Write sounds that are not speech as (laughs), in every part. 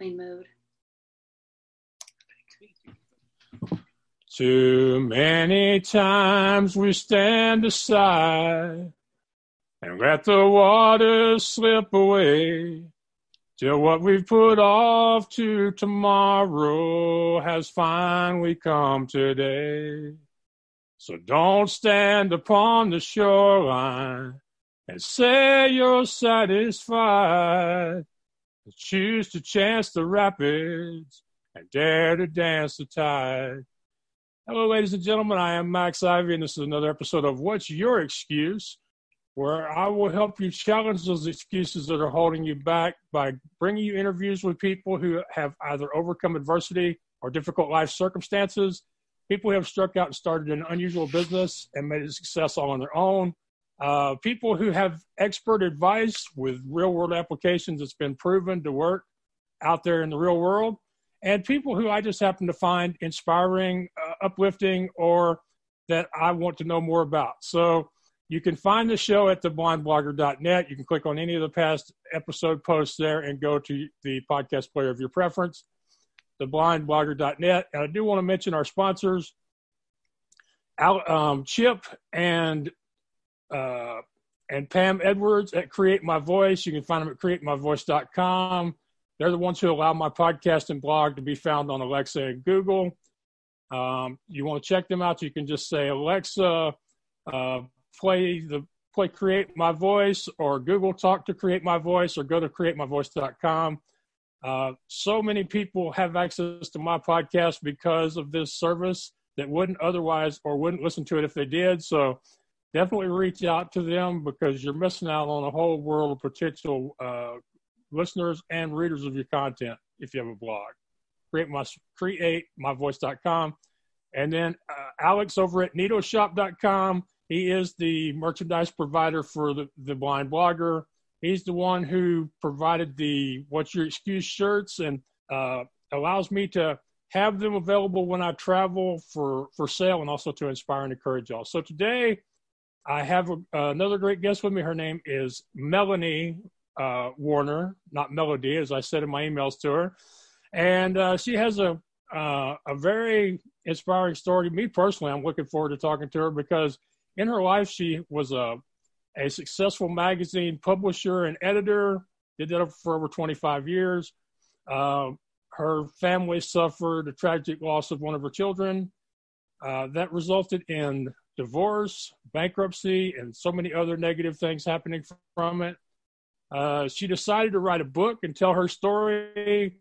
airplane mode. Too many times we stand aside and let the waters slip away till what we've put off to tomorrow has finally come today. So don't stand upon the shoreline and say you're satisfied. Choose to chance the rapids and dare to dance the tide. Hello, ladies and gentlemen. I am Max Ivey, and this is another episode of What's Your Excuse? where I will help you challenge those excuses that are holding you back by bringing you interviews with people who have either overcome adversity or difficult life circumstances, people who have struck out and started an unusual business and made a success all on their own, uh, people who have expert advice with real world applications that's been proven to work out there in the real world, and people who I just happen to find inspiring, uh, uplifting, or that I want to know more about. So, you can find the show at theblindblogger.net. You can click on any of the past episode posts there and go to the podcast player of your preference, theblindblogger.net. And I do want to mention our sponsors, um, Chip and uh, and Pam Edwards at Create My Voice. You can find them at createmyvoice.com. They're the ones who allow my podcast and blog to be found on Alexa and Google. Um, you want to check them out, you can just say, Alexa, uh, play the play create my voice or google talk to create my voice or go to createmyvoice.com uh, so many people have access to my podcast because of this service that wouldn't otherwise or wouldn't listen to it if they did so definitely reach out to them because you're missing out on a whole world of potential uh, listeners and readers of your content if you have a blog create my create myvoice.com and then uh, alex over at nitoshop.com he is the merchandise provider for the, the blind blogger. He's the one who provided the What's Your Excuse shirts and uh, allows me to have them available when I travel for, for sale and also to inspire and encourage y'all. So today I have a, uh, another great guest with me. Her name is Melanie uh, Warner, not Melody, as I said in my emails to her. And uh, she has a, uh, a very inspiring story. Me personally, I'm looking forward to talking to her because – in her life, she was a, a successful magazine publisher and editor, did that for over 25 years. Uh, her family suffered a tragic loss of one of her children. Uh, that resulted in divorce, bankruptcy, and so many other negative things happening from it. Uh, she decided to write a book and tell her story,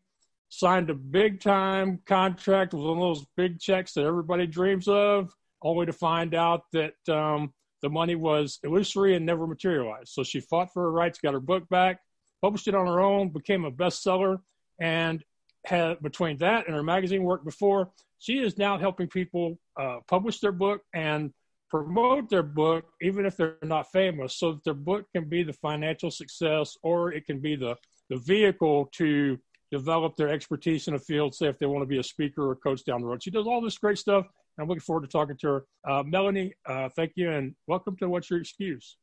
signed a big time contract with one of those big checks that everybody dreams of, only to find out that um, the money was illusory and never materialized. So she fought for her rights, got her book back, published it on her own, became a bestseller, and had between that and her magazine work before, she is now helping people uh, publish their book and promote their book, even if they're not famous, so that their book can be the financial success or it can be the, the vehicle to develop their expertise in a field, say if they want to be a speaker or a coach down the road. She does all this great stuff. I'm looking forward to talking to her. Uh, Melanie, uh, thank you and welcome to What's Your Excuse?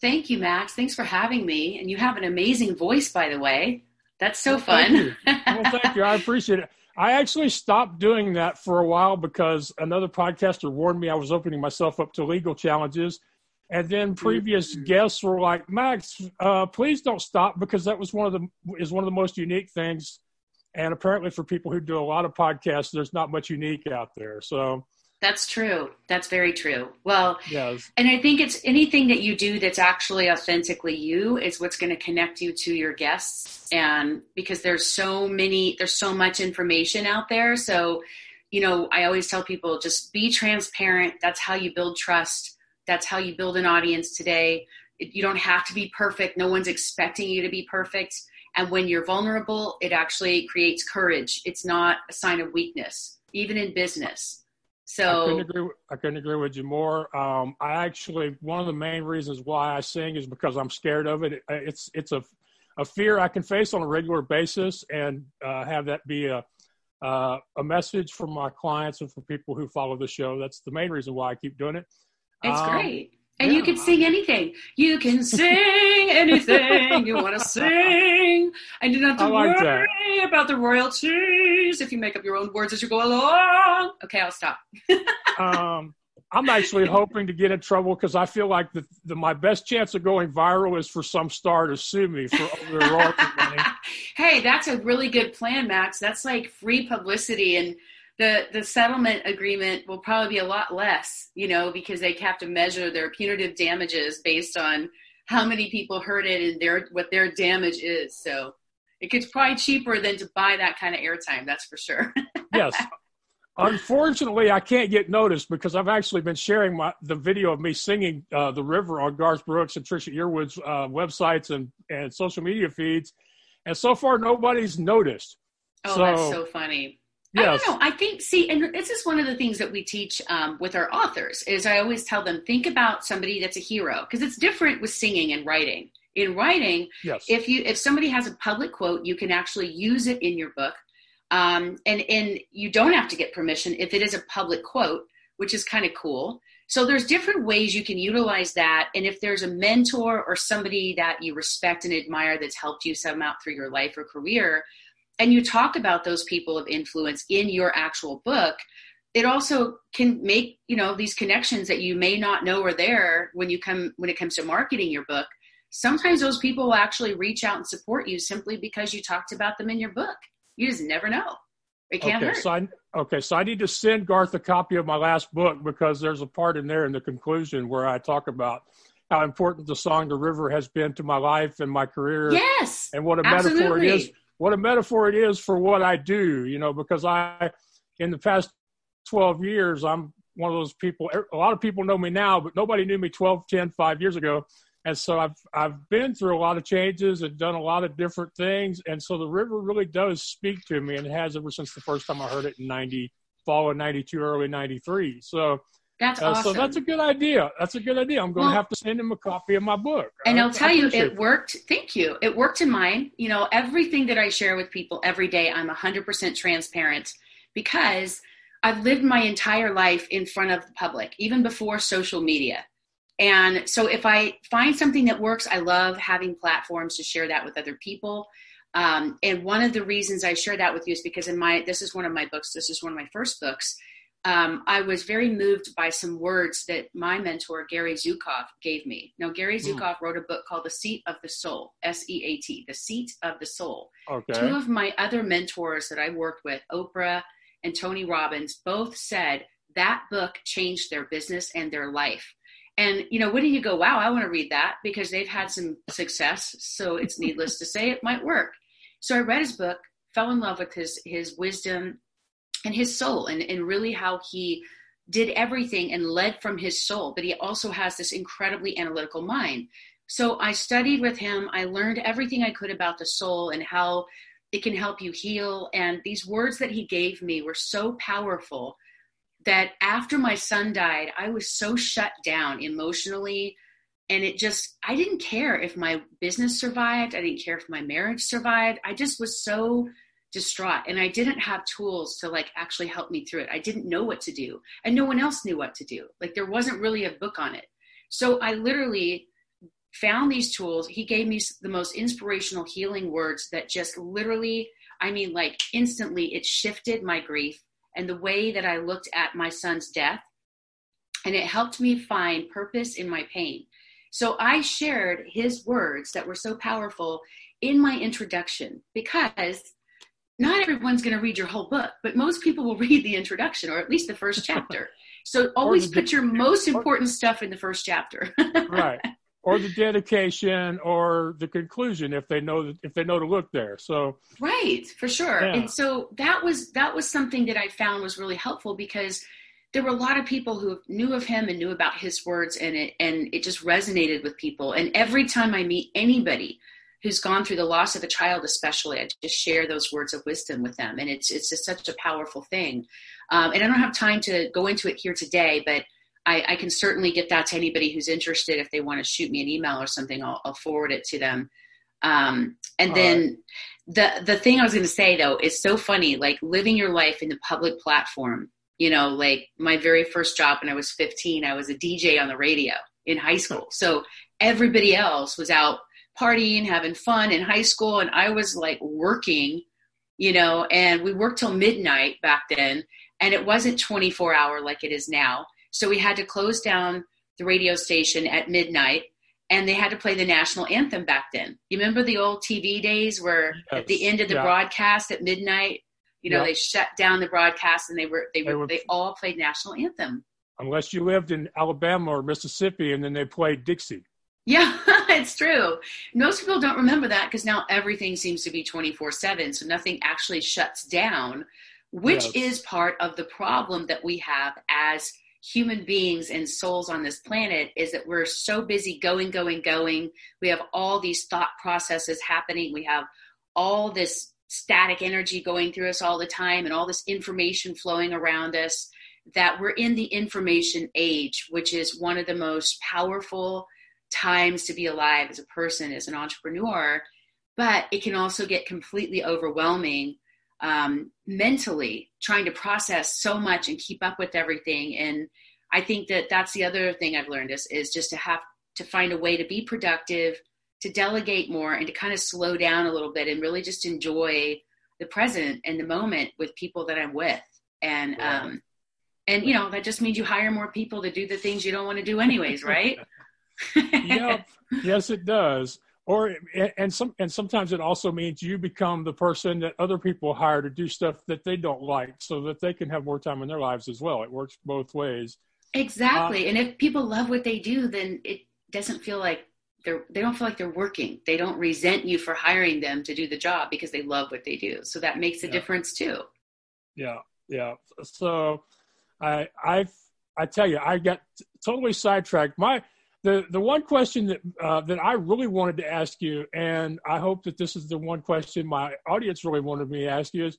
Thank you, Max. Thanks for having me. And you have an amazing voice, by the way. That's so well, fun. Thank well, thank you. I appreciate it. I actually stopped doing that for a while because another podcaster warned me I was opening myself up to legal challenges. And then previous mm-hmm. guests were like, Max, uh, please don't stop because that was one of the is one of the most unique things and apparently for people who do a lot of podcasts there's not much unique out there so that's true. That's very true. Well yes. and i think it's anything that you do that's actually authentically you is what's going to connect you to your guests. And because there's so many there's so much information out there. So you know i always tell people just be transparent. That's how you build trust. That's how you build an audience today. You don't have to be perfect. No one's expecting you to be perfect. And when you're vulnerable, it actually creates courage. It's not a sign of weakness, even in business. So I couldn't agree, I couldn't agree with you more. Um, I actually, one of the main reasons why I sing is because I'm scared of it. It's, it's a, a fear I can face on a regular basis and uh, have that be a, uh, a message for my clients and for people who follow the show. That's the main reason why I keep doing it. It's um, great. And yeah. you can sing anything. You can sing anything you want to (laughs) sing. I didn't have to like worry that. about the royalties if you make up your own words as you go along. Okay, I'll stop. (laughs) um, I'm actually hoping to get in trouble because I feel like the, the, my best chance of going viral is for some star to sue me for over royalty money. (laughs) Hey, that's a really good plan, Max. That's like free publicity, and the the settlement agreement will probably be a lot less, you know, because they have to measure their punitive damages based on how many people heard it and their what their damage is. So it gets probably cheaper than to buy that kind of airtime. That's for sure. (laughs) yes, Unfortunately, I can't get noticed because I've actually been sharing my, the video of me singing uh, "The River" on Garth Brooks and Trisha Yearwood's uh, websites and, and social media feeds, and so far nobody's noticed. Oh, so, that's so funny. Yes. I don't know. I think see, and this is one of the things that we teach um, with our authors. Is I always tell them think about somebody that's a hero because it's different with singing and writing. In writing, yes. if you if somebody has a public quote, you can actually use it in your book um, and and you don't have to get permission if it is a public quote, which is kind of cool. So there's different ways you can utilize that. And if there's a mentor or somebody that you respect and admire that's helped you somehow through your life or career, and you talk about those people of influence in your actual book, it also can make you know these connections that you may not know are there when you come when it comes to marketing your book sometimes those people will actually reach out and support you simply because you talked about them in your book you just never know. It can't okay, hurt. So I, okay, so I need to send Garth a copy of my last book because there's a part in there in the conclusion where I talk about how important the song "The River" has been to my life and my career. Yes, and what a absolutely. metaphor it is. What a metaphor it is for what I do. You know, because I, in the past twelve years, I'm one of those people. Er, a lot of people know me now, but nobody knew me 12, 10, 5 years ago and so I've I've been through a lot of changes and done a lot of different things, and so the river really does speak to me, and it has ever since the first time I heard it in ninety, fall of ninety two, early ninety three. So that's uh, awesome. So that's a good idea. That's a good idea. I'm going well, to have to send him a copy of my book. And I, will tell you, it worked. Thank you. It worked in mine. You know, everything that I share with people every day, I'm 100% transparent because I've lived my entire life in front of the public, even before social media. And so if I find something that works, I love having platforms to share that with other people. Um, and one of the reasons I share that with you is because in my this is one of my books. This is one of my first books. Um, I was very moved by some words that my mentor Gary Zukav gave me. Now Gary hmm. Zukav mm. wrote a book called The Seat of the Soul, S E A T, The Seat of the Soul. Okay. Two of my other mentors that I worked with, Oprah and Tony Robbins, both said that book changed their business and their life. And you know, when do you go, wow, I want to read that because they've had some success. So it's needless to say it might work. So I read his book, fell in love with his his wisdom and his soul and, and really how he did everything and led from his soul, but he also has this incredibly analytical mind. So I studied with him. I learned everything I could about the soul and how it can help you heal. And these words that he gave me were so powerful that after my son died, I was so shut down emotionally. And it just, I didn't care if my business survived. I didn't care if my marriage survived. I just was so distraught and I didn't have tools to like actually help me through it. I didn't know what to do and no one else knew what to do. Like there wasn't really a book on it. So I literally found these tools. He gave me the most inspirational healing words that just literally, I mean, like instantly it shifted my grief and the way that I looked at my son's death. And it helped me find purpose in my pain. So I shared his words that were so powerful in my introduction because not everyone's going to read your whole book, but most people will (laughs) read the introduction or at least the first chapter. So always put your most important stuff in the first chapter. (laughs) right or the dedication or the conclusion if they know if they know to look there so right for sure yeah. and so that was that was something that i found was really helpful because there were a lot of people who knew of him and knew about his words and it and it just resonated with people and every time i meet anybody who's gone through the loss of a child especially i just share those words of wisdom with them and it's it's just such a powerful thing um, and i don't have time to go into it here today but I, I, can certainly get that to anybody who's interested. If they want to shoot me an email or something, I'll, I'll forward it to them. Um, and All then right. the the thing I was going to say though is so funny. Like living your life in the public platform. You know, like my very first job when I was 15, I was a DJ on the radio in high school. So everybody else was out partying, having fun in high school, and I was like working, you know, and we worked till midnight back then, and it wasn't 24 hour like it is now. So we had to close down the radio station at midnight and they had to play the national anthem back then. You remember the old TV days where yes. at the end of the yeah. broadcast at midnight, you know, yeah. they shut down the broadcast and they were they were they, were, they all played national anthem. Unless you lived in Alabama or Mississippi and then they played Dixie. Yeah, (laughs) it's true. Most people don't remember that because now everything seems to be 24 7. So nothing actually shuts down, which yes. is part of the problem that we have as human beings and souls on this planet is that we're so busy going, going, going. We have all these thought processes happening. We have all this static energy going through us all the time and all this information flowing around us that we're in the information age, which is one of the most powerful times to be alive as a person, as an entrepreneur. But it can also get completely overwhelming um, mentally trying to process so much and keep up with everything. And I think that that's the other thing I've learned is, is just to have to find a way to be productive, to delegate more, and to kind of slow down a little bit and really just enjoy the present and the moment with people that I'm with. And yeah. um, and you know that just means you hire more people to do the things you don't want to do anyways, right? (laughs) yep. (laughs) Yes, it does. Or and some and sometimes it also means you become the person that other people hire to do stuff that they don't like so that they can have more time in their lives as well. It works both ways. Exactly. Uh, and if people love what they do then it doesn't feel like they're they don't feel like they're working. They don't resent you for hiring them to do the job because they love what they do. So that makes a yeah. difference too. Yeah. Yeah. So i i i tell you i got totally sidetracked. My the the one question that uh, that I really wanted to ask you, and I hope that this is the one question my audience really wanted me to ask you, is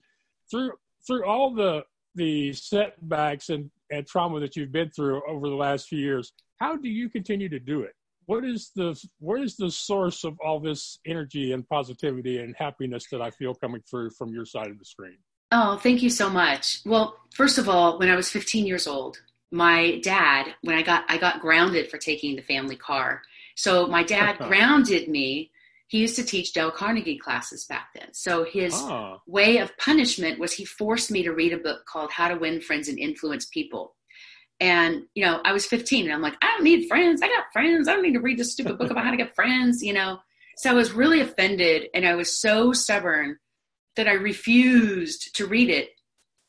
through through all the the setbacks and, and trauma that you've been through over the last few years, how do you continue to do it? What is the where is the source of all this energy and positivity and happiness that I feel coming through from your side of the screen? Oh, thank you so much. Well, first of all, when I was 15 years old, my dad when i got i got grounded for taking the family car. So my dad (laughs) grounded me. He used to teach dale carnegie classes back then. So his oh. way of punishment was he forced me to read a book called how to win friends and influence people. And you know i was 15 and i'm like i don't need friends. I got friends. I don't need to read this stupid book about how to get friends you know? So i was really offended and i was so stubborn that i refused to read it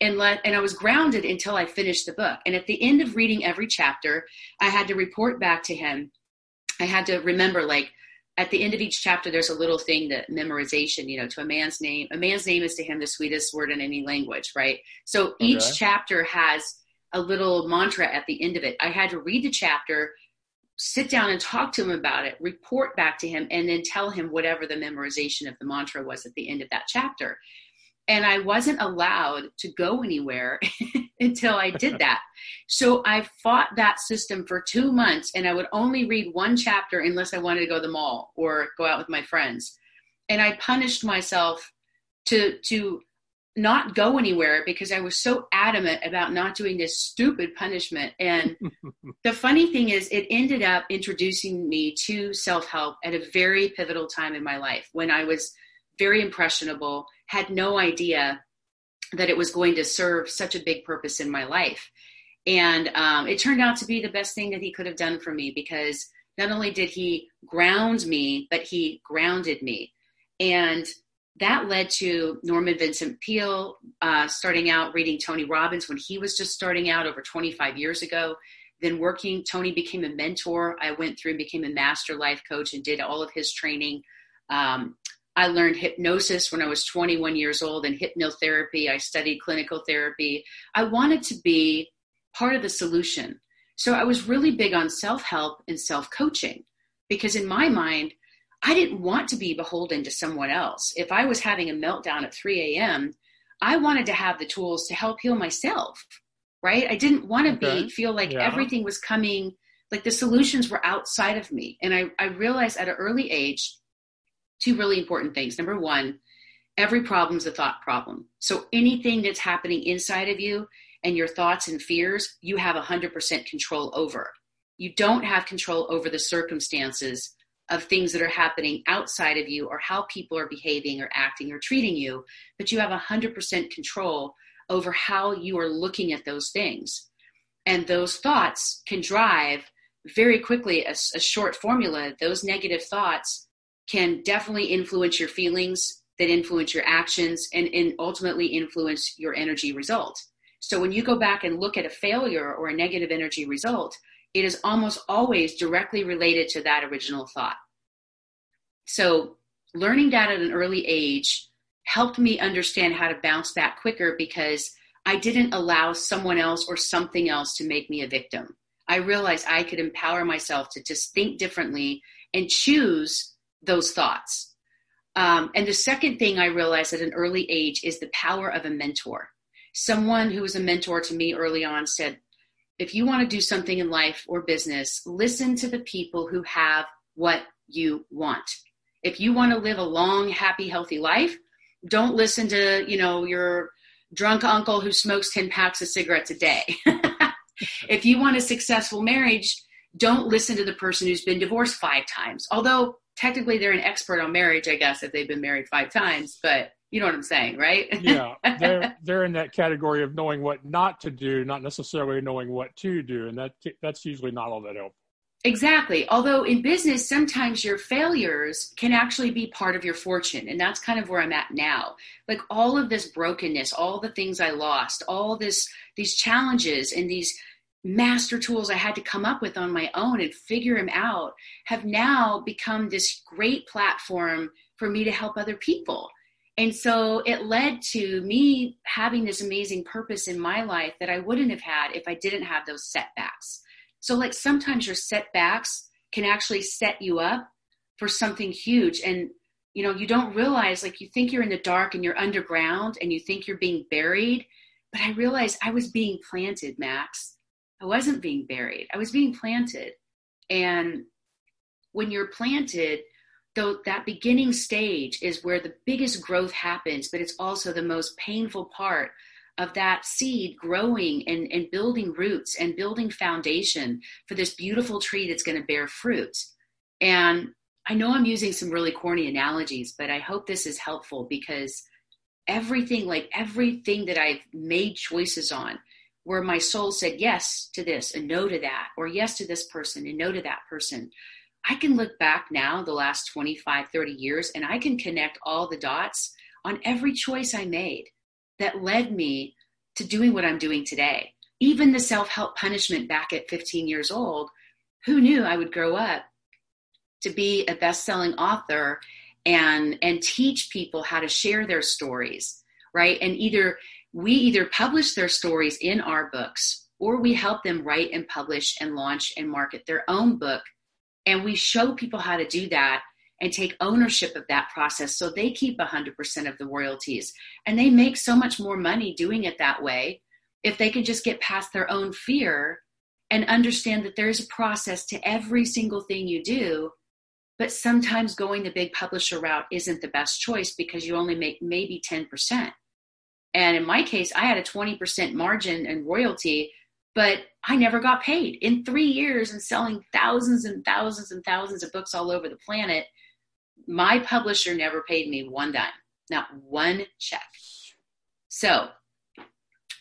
and let and I was grounded until I finished the book. And at the end of reading every chapter, I had to report back to him. I had to remember like at the end of each chapter there's a little thing that memorization, you know, to a man's name. A man's name is to him the sweetest word in any language, right? So okay. each chapter has a little mantra at the end of it. I had to read the chapter, sit down and talk to him about it, report back to him, and then tell him whatever the memorization of the mantra was at the end of that chapter and I wasn't allowed to go anywhere (laughs) until I did that. So I fought that system for two months, and I would only read one chapter unless I wanted to go to the mall or go out with my friends. And I punished myself to to not go anywhere because I was so adamant about not doing this stupid punishment. And (laughs) the funny thing is, it ended up introducing me to self help at a very pivotal time in my life when I was very impressionable had no idea that it was going to serve such a big purpose in my life. And um, it turned out to be the best thing that he could have done for me because not only did he ground me, but he grounded me. And that led to Norman Vincent Peale uh, starting out reading Tony Robbins when he was just starting out over 25 years ago. Then working, Tony became a mentor. I went through and became a master life coach and did all of his training. Um, I learned hypnosis when I was 21 years old and hypnotherapy. I studied clinical therapy. I wanted to be part of the solution. So I was really big on self help and self coaching because, in my mind, I didn't want to be beholden to someone else. If I was having a meltdown at 3 a.m., I wanted to have the tools to help heal myself, right? I didn't want to okay. be feel like yeah. everything was coming, like the solutions were outside of me. And I, I realized at an early age two really important things. Number one, every problem is a thought problem. So anything that's happening inside of you and your thoughts and fears, you have 100% control over. You don't have control over the circumstances of things that are happening outside of you or how people are behaving or acting or treating you, but you have 100% control over how you are looking at those things. And those thoughts can drive very quickly a, a short formula. Those negative thoughts can definitely influence your feelings, that influence your actions, and, and ultimately influence your energy result. So when you go back and look at a failure or a negative energy result, it is almost always directly related to that original thought. So, learning that at an early age helped me understand how to bounce back quicker because I didn't allow someone else or something else to make me a victim. I realized I could empower myself to just think differently and choose those thoughts. Um, and the second thing I realized at an early age is the power of a mentor. Someone who was a mentor to me early on said, if you want to do something in life or business, listen to the people who have what you want. If you want to live a long, happy, healthy life, don't listen to, you know, your drunk uncle who smokes 10 packs of cigarettes a day. (laughs) if you want a successful marriage, don't listen to the person who's been divorced five times. Although technically they're an expert on marriage, I guess, if they've been married five times, but you know what I'm saying, right? (laughs) yeah, they're they're in that category of knowing what not to do, not necessarily knowing what to do, and that that's usually not all that helpful. Exactly. Although in business, sometimes your failures can actually be part of your fortune. And that's kind of where I'm at now. Like all of this brokenness, all the things I lost, all this, these challenges and these master tools I had to come up with on my own and figure them out have now become this great platform for me to help other people. And so it led to me having this amazing purpose in my life that I wouldn't have had if I didn't have those setbacks. So, like, sometimes your setbacks can actually set you up for something huge. And, you know, you don't realize, like, you think you're in the dark and you're underground and you think you're being buried. But I realized I was being planted, Max. I wasn't being buried, I was being planted. And when you're planted, though that beginning stage is where the biggest growth happens, but it's also the most painful part of that seed growing and, and building roots and building foundation for this beautiful tree that's going to bear fruit. And I know I'm using some really corny analogies, but I hope this is helpful because everything, like everything that I've made choices on, where my soul said yes to this and no to that, or yes to this person and no to that person, I can look back now, the last 25, 30 years, and I can connect all the dots on every choice I made that led me to doing what I'm doing today. Even the self help punishment back at 15 years old, who knew I would grow up to be a best selling author and, and teach people how to share their stories, right? And either we either publish their stories in our books or we help them write and publish and launch and market their own book and we show people how to do that and take ownership of that process so they keep 100% of the royalties. And they make so much more money doing it that way if they could just get past their own fear and understand that there's a process to every single thing you do. But sometimes going the big publisher route isn't the best choice because you only make maybe 10%. And in my case, I had a 20% margin and royalty but I never got paid. In three years and selling thousands and thousands and thousands of books all over the planet, my publisher never paid me one dime, not one check. So,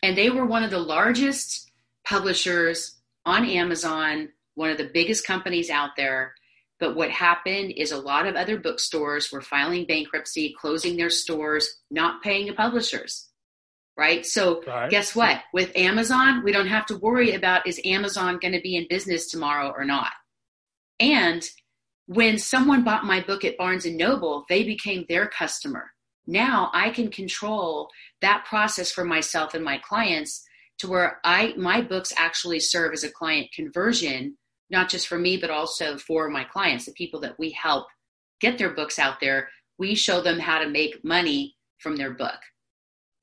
and they were one of the largest publishers on Amazon, one of the biggest companies out there. But what happened is a lot of other bookstores were filing bankruptcy, closing their stores, not paying the publishers right? So right. guess what? With Amazon, we don't have to worry about is Amazon going to be in business tomorrow or not. And when someone bought my book at Barnes and Noble, they became their customer. Now I can control that process for myself and my clients to where I my books actually serve as a client conversion, not just for me but also for my clients, the people that we help get their books out there. We show them how to make money from their book.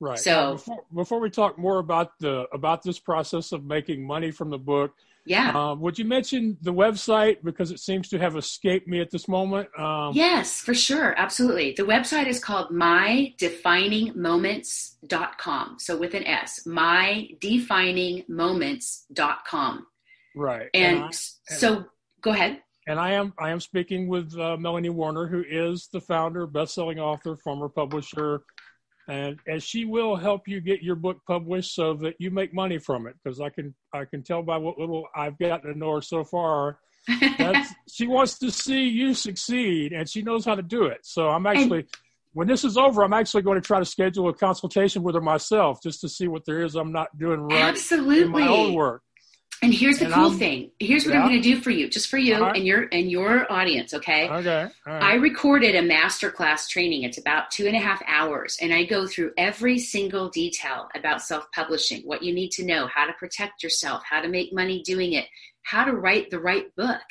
Right. So before, before, we talk more about the about this process of making money from the book, yeah, um, would you mention the website because it seems to have escaped me at this moment? Um, yes, for sure, absolutely. The website is called mydefiningmoments.com. So with an S, mydefiningmoments.com. Right. And, and I, so go ahead and I am I am speaking with uh, Melanie Warner, who is the founder, best-selling author, former publisher, and and she will help you get your book published so that you make money from it. Because I can I can tell by what little I've gotten to know her so far. (laughs) She wants to see you succeed, and she knows how to do it. So I'm actually. And, when this is over, I'm actually going to try to schedule a consultation with her myself just to see what there is I'm not doing right Absolutely. in my own work. And here's the and cool I'm, thing. Here's what yeah. I'm going to do for you, just for you right. and your and your audience. Okay. Okay. Right. I recorded a masterclass training. It's about two and a half hours, and I go through every single detail about self-publishing, what you need to know, how to protect yourself, how to make money doing it, how to write the right book.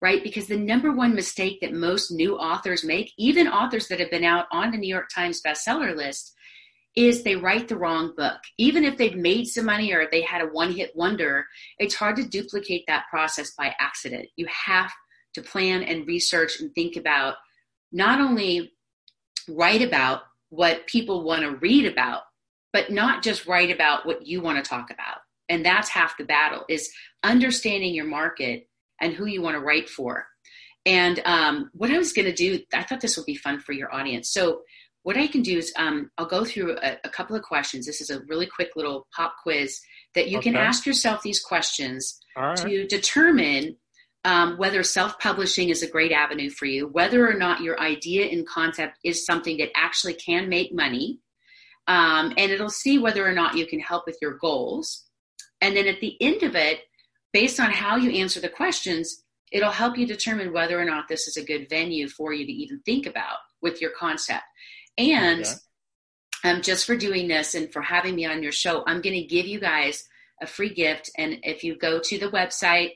Right? Because the number one mistake that most new authors make, even authors that have been out on the New York Times bestseller list, is they write the wrong book. Even if they've made some money or they had a one hit wonder, it's hard to duplicate that process by accident. You have to plan and research and think about not only write about what people want to read about, but not just write about what you want to talk about. And that's half the battle is understanding your market and who you want to write for. And um, what I was going to do, I thought this would be fun for your audience. So what I can do is um, I'll go through a, a, couple of questions. This is a really quick little pop quiz that you okay. can ask yourself these questions right. to determine um, whether self publishing is a great avenue for you, whether or not your idea and concept is something that actually can make money, um, and it'll see whether or not you can help with your goals. And then at the end of it, based on how you answer the questions, it'll help you determine whether or not this is a good venue for you to even think about with your concept. And okay. um, just for doing this and for having me on your show, I'm going to give you guys a free gift. And if you go to the website,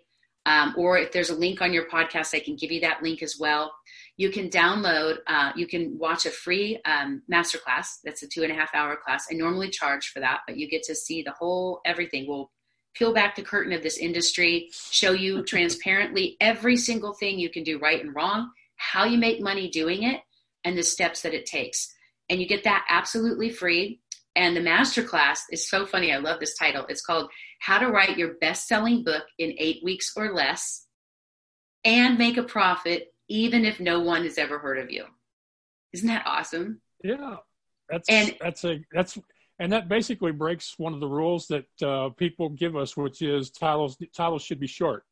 um, or if there's a link on your podcast, I can give you that link as well. You can download, uh, you can watch a free um, masterclass. That's a two and a half hour class. I normally charge for that, but you get to see the whole everything. We'll peel back the curtain of this industry, show you (laughs) transparently every single thing you can do right and wrong, how you make money doing it, and the steps that it takes. And you get that absolutely free. And the masterclass is so funny. I love this title. It's called How to Write Your Best Selling Book in Eight Weeks or Less and Make a Profit, even if no one has ever heard of you. Isn't that awesome? Yeah. That's, and, that's a, that's, and that basically breaks one of the rules that uh, people give us, which is titles, titles should be short.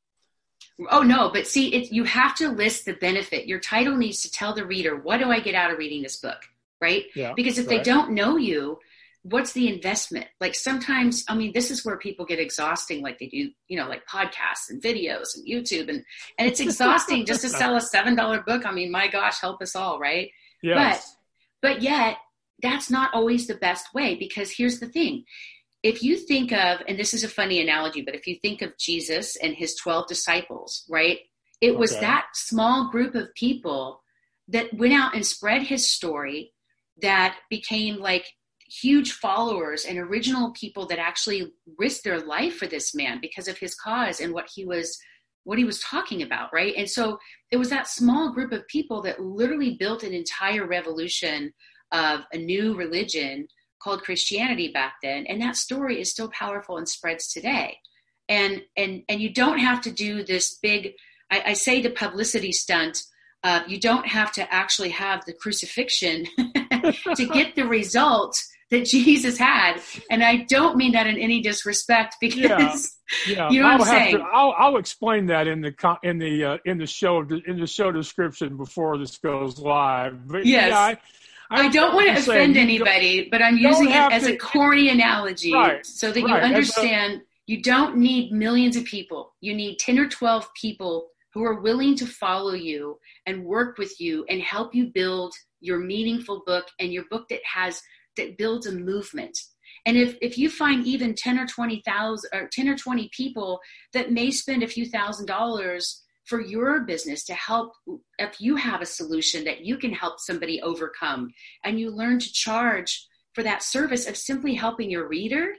Oh no, but see, it, you have to list the benefit. Your title needs to tell the reader, what do I get out of reading this book? Right? Yeah, because if right. they don't know you, what's the investment? Like sometimes, I mean, this is where people get exhausting, like they do, you know, like podcasts and videos and YouTube, and and it's exhausting just to sell a (laughs) seven dollar book. I mean, my gosh, help us all, right? Yes. But but yet that's not always the best way because here's the thing if you think of, and this is a funny analogy, but if you think of Jesus and his 12 disciples, right? It okay. was that small group of people that went out and spread his story that became like huge followers and original people that actually risked their life for this man because of his cause and what he was what he was talking about right and so it was that small group of people that literally built an entire revolution of a new religion called Christianity back then, and that story is still powerful and spreads today. And and and you don't have to do this big. I, I say the publicity stunt. Uh, you don't have to actually have the crucifixion (laughs) to get the result that Jesus had. And I don't mean that in any disrespect because yeah, yeah. (laughs) you know I'll what I'm saying. To, I'll, I'll, explain that in the in the uh, in the show in the show description before this goes live. But yes. Yeah, I, I, don't want to offend anybody, but I'm using it as to, a corny analogy right, so that you right. understand you don't need millions of people. You need 10 or 12 people who are willing to follow you and work with you and help you build your meaningful book and your book that has that builds a movement. And if, if you find even 10 or 20,000 or 10 or 20 people that may spend a few thousand dollars for your business to help if you have a solution that you can help somebody overcome and you learn to charge for that service of simply helping your reader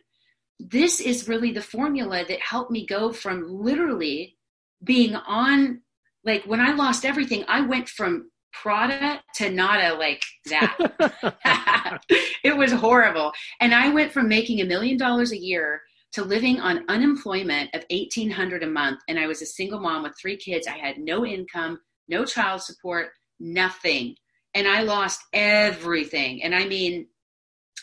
this is really the formula that helped me go from literally being on like when i lost everything i went from prada to nada like that. (laughs) (laughs) It was horrible. And i went from making a million dollars a year to living on unemployment of 1800 a month and I was a single mom with three kids. I had no income, no child support, nothing. And I lost everything. And I mean,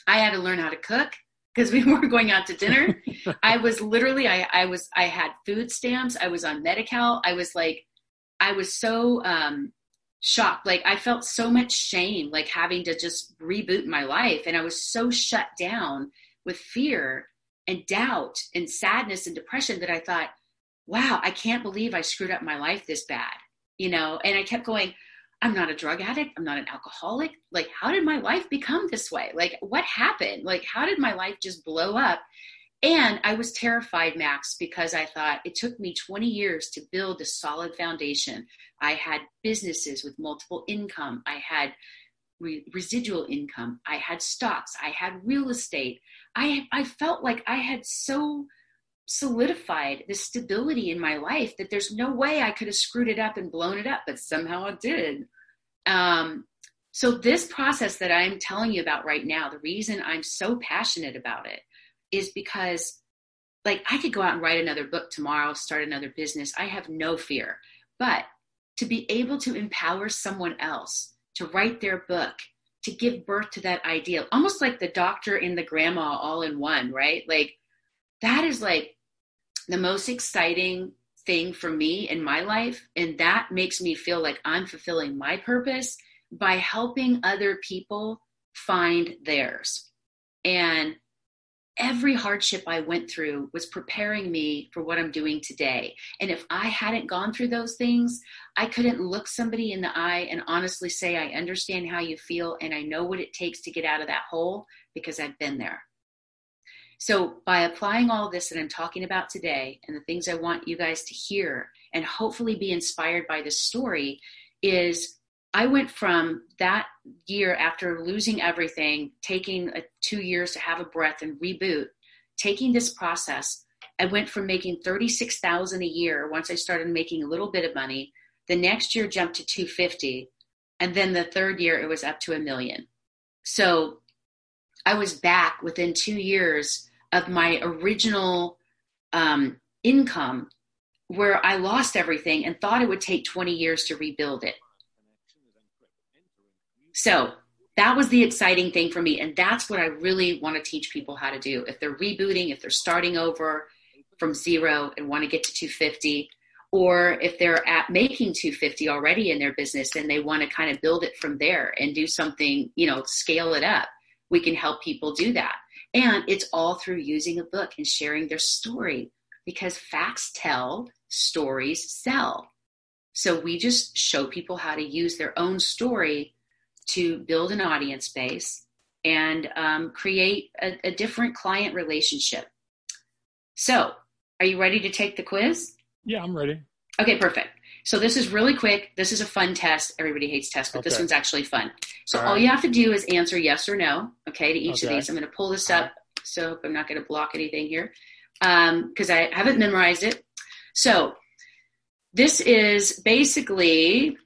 I had to learn how to cook because we (laughs) weren't going out to dinner. (laughs) I was literally, I, I was, I had food stamps. I was on Medi-Cal. I was like, I was so um, shocked. Like I felt so much shame, like having to just reboot my life. And I was so shut down with fear and doubt and sadness and depression that I thought, wow, I can't believe I screwed up my life this bad. You know, and I kept going, I'm not a drug addict. I'm not an alcoholic. Like, how did my life become this way? Like, what happened? Like, how did my life just blow up? And I was terrified, Max, because I thought it took me 20 years to build a solid foundation. I had businesses with multiple income. I had re- residual income. I had stocks. I had real estate. I, I felt like I had so solidified the stability in my life that there's no way I could have screwed it up and blown it up, but somehow I did. Um, so, this process that I'm telling you about right now, the reason I'm so passionate about it is because, like, I could go out and write another book tomorrow, start another business. I have no fear. But to be able to empower someone else to write their book, to give birth to that ideal, almost like the doctor and the grandma all in one, right? Like, that is like the most exciting thing for me in my life. And that makes me feel like I'm fulfilling my purpose by helping other people find theirs. And every hardship I went through was preparing me for what I'm doing today. And if I hadn't gone through those things, I couldn't look somebody in the eye and honestly say, I understand how you feel and I know what it takes to get out of that hole because I've been there. So, by applying all this that I'm talking about today and the things I want you guys to hear and hopefully be inspired by this story, is I went from that year after losing everything, taking a, two years to have a breath and reboot, taking this process. I went from making 36,000 a year once I started making a little bit of money. The next year jumped to 250 and then the third year it was up to a million. So I was back within 2 years of my original um, income where I lost everything and thought it would take 20 years to rebuild it. So that was the exciting thing for me. And that's what I really want to teach people how to do. If they're rebooting, if they're starting over from zero and want to get to 250, or if they're at making 250 already in their business and they want to kind of build it from there and do something, you know, scale it up, we can help people do that. And it's all through using a book and sharing their story because facts tell, stories sell. So we just show people how to use their own story to build an audience base and um, create a, a different client relationship. So, are you ready to take the quiz? Yeah, I'm ready. Okay, perfect. So this is really quick. This is a fun test. Everybody hates tests, but okay. this one's actually fun. So all, all right. you have to do is answer yes or no, okay, to each okay. of these. I'm going to pull this up, right. so I'm not going to block anything here because um, I haven't memorized it. So this is basically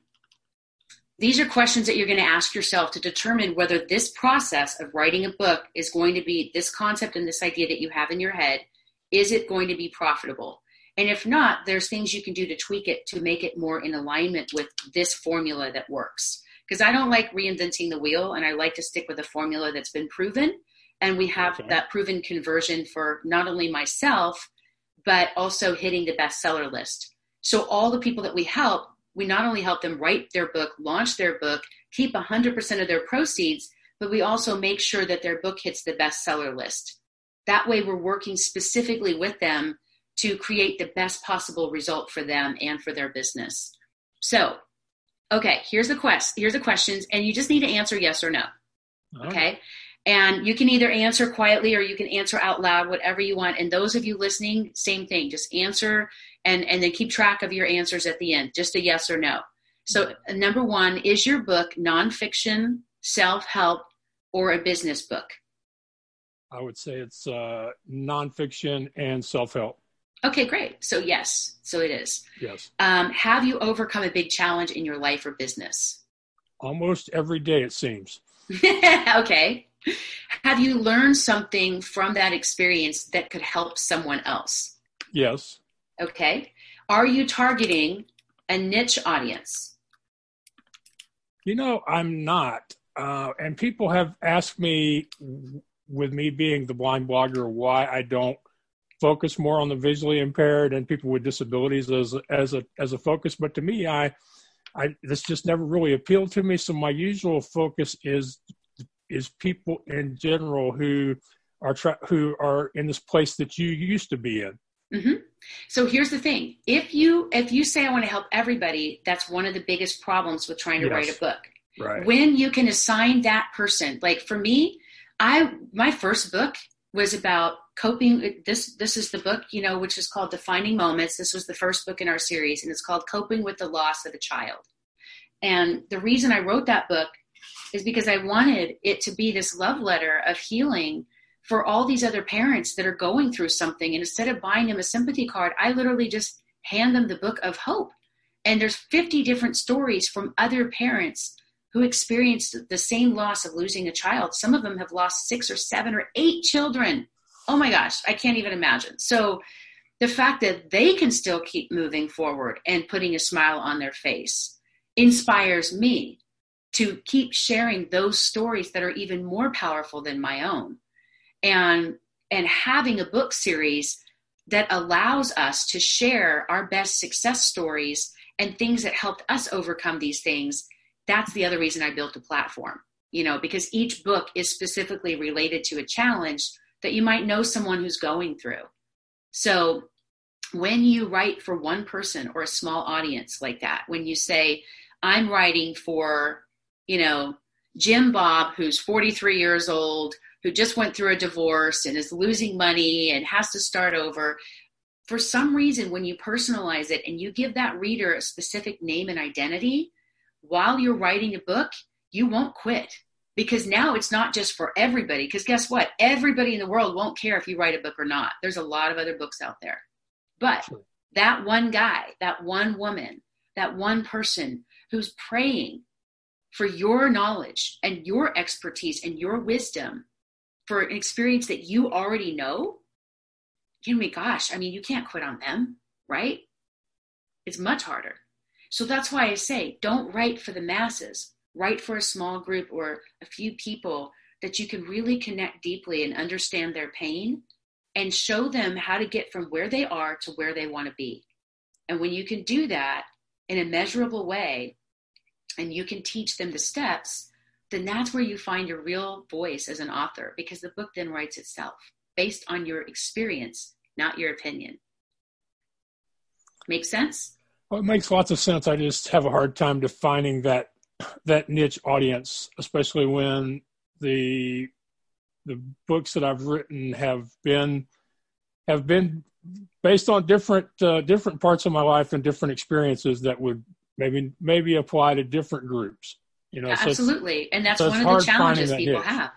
these are questions that you're going to ask yourself to determine whether this process of writing a book is going to be this concept and this idea that you have in your head is it going to be profitable? And if not there's things you can do to tweak it to make it more in alignment with this formula that works. Because i don't like reinventing the wheel and i like to stick with a formula that's been proven. And we have okay. that proven conversion for not only myself but also hitting the bestseller list. So all the people that we help we not only help them write their book, launch their book, keep 100% of their proceeds, but we also make sure that their book hits the bestseller list. That way, we're working specifically with them to create the best possible result for them and for their business. So, okay, here's the quest. Here's the questions, and you just need to answer yes or no. Okay. And you can either answer quietly or you can answer out loud, whatever you want. And those of you listening, same thing. Just answer and, and then keep track of your answers at the end, just a yes or no. So, number one, is your book nonfiction, self help, or a business book? I would say it's uh, nonfiction and self help. Okay, great. So, yes, so it is. Yes. Um, have you overcome a big challenge in your life or business? Almost every day, it seems. (laughs) okay. have you learned something from that experience that could help someone else? Yes. Okay. Are you targeting a niche audience? You know, I'm not. Uh, and people have asked me, with me being the blind blogger, why I don't focus more on the visually impaired and people with disabilities as as a as a focus. But to me, I, I this just never really appealed to me. So my usual focus is is people in general who are tra- who are in this place that you used to be in. Mm-hmm. So here's the thing: if you if you say I want to help everybody, that's one of the biggest problems with trying to yes. write a book. Right. When you can assign that person, like for me, I my first book was about coping this this is the book you know which is called defining moments this was the first book in our series and it's called coping with the loss of a child and the reason i wrote that book is because i wanted it to be this love letter of healing for all these other parents that are going through something and instead of buying them a sympathy card i literally just hand them the book of hope and there's 50 different stories from other parents who experienced the same loss of losing a child. Some of them have lost six or seven or eight children. Oh my gosh, I can't even imagine. So the fact that they can still keep moving forward and putting a smile on their face inspires me to keep sharing those stories that are even more powerful than my own. And and having a book series that allows us to share our best success stories and things that helped us overcome these things that's the other reason I built a platform, you know, because each book is specifically related to a challenge that you might know someone who's going through. So when you write for one person or a small audience like that, when you say, I'm writing for, you know, Jim Bob, who's 43 years old, who just went through a divorce and is losing money and has to start over. For some reason, when you personalize it and you give that reader a specific name and identity, while you're writing a book, you won't quit because now it's not just for everybody. Because guess what? Everybody in the world won't care if you write a book or not. There's a lot of other books out there. But that one guy, that one woman, that one person who's praying for your knowledge and your expertise and your wisdom for an experience that you already know, you know, gosh, I mean, you can't quit on them, right? It's much harder. So that's why I say don't write for the masses, write for a small group or a few people that you can really connect deeply and understand their pain and show them how to get from where they are to where they want to be. And when you can do that in a measurable way and you can teach them the steps, then that's where you find your real voice as an author because the book then writes itself based on your experience, not your opinion. Make sense? Well, it makes lots of sense. I just have a hard time defining that that niche audience, especially when the the books that I've written have been have been based on different uh, different parts of my life and different experiences that would maybe maybe apply to different groups. You know, so absolutely, and that's so one of the challenges people have,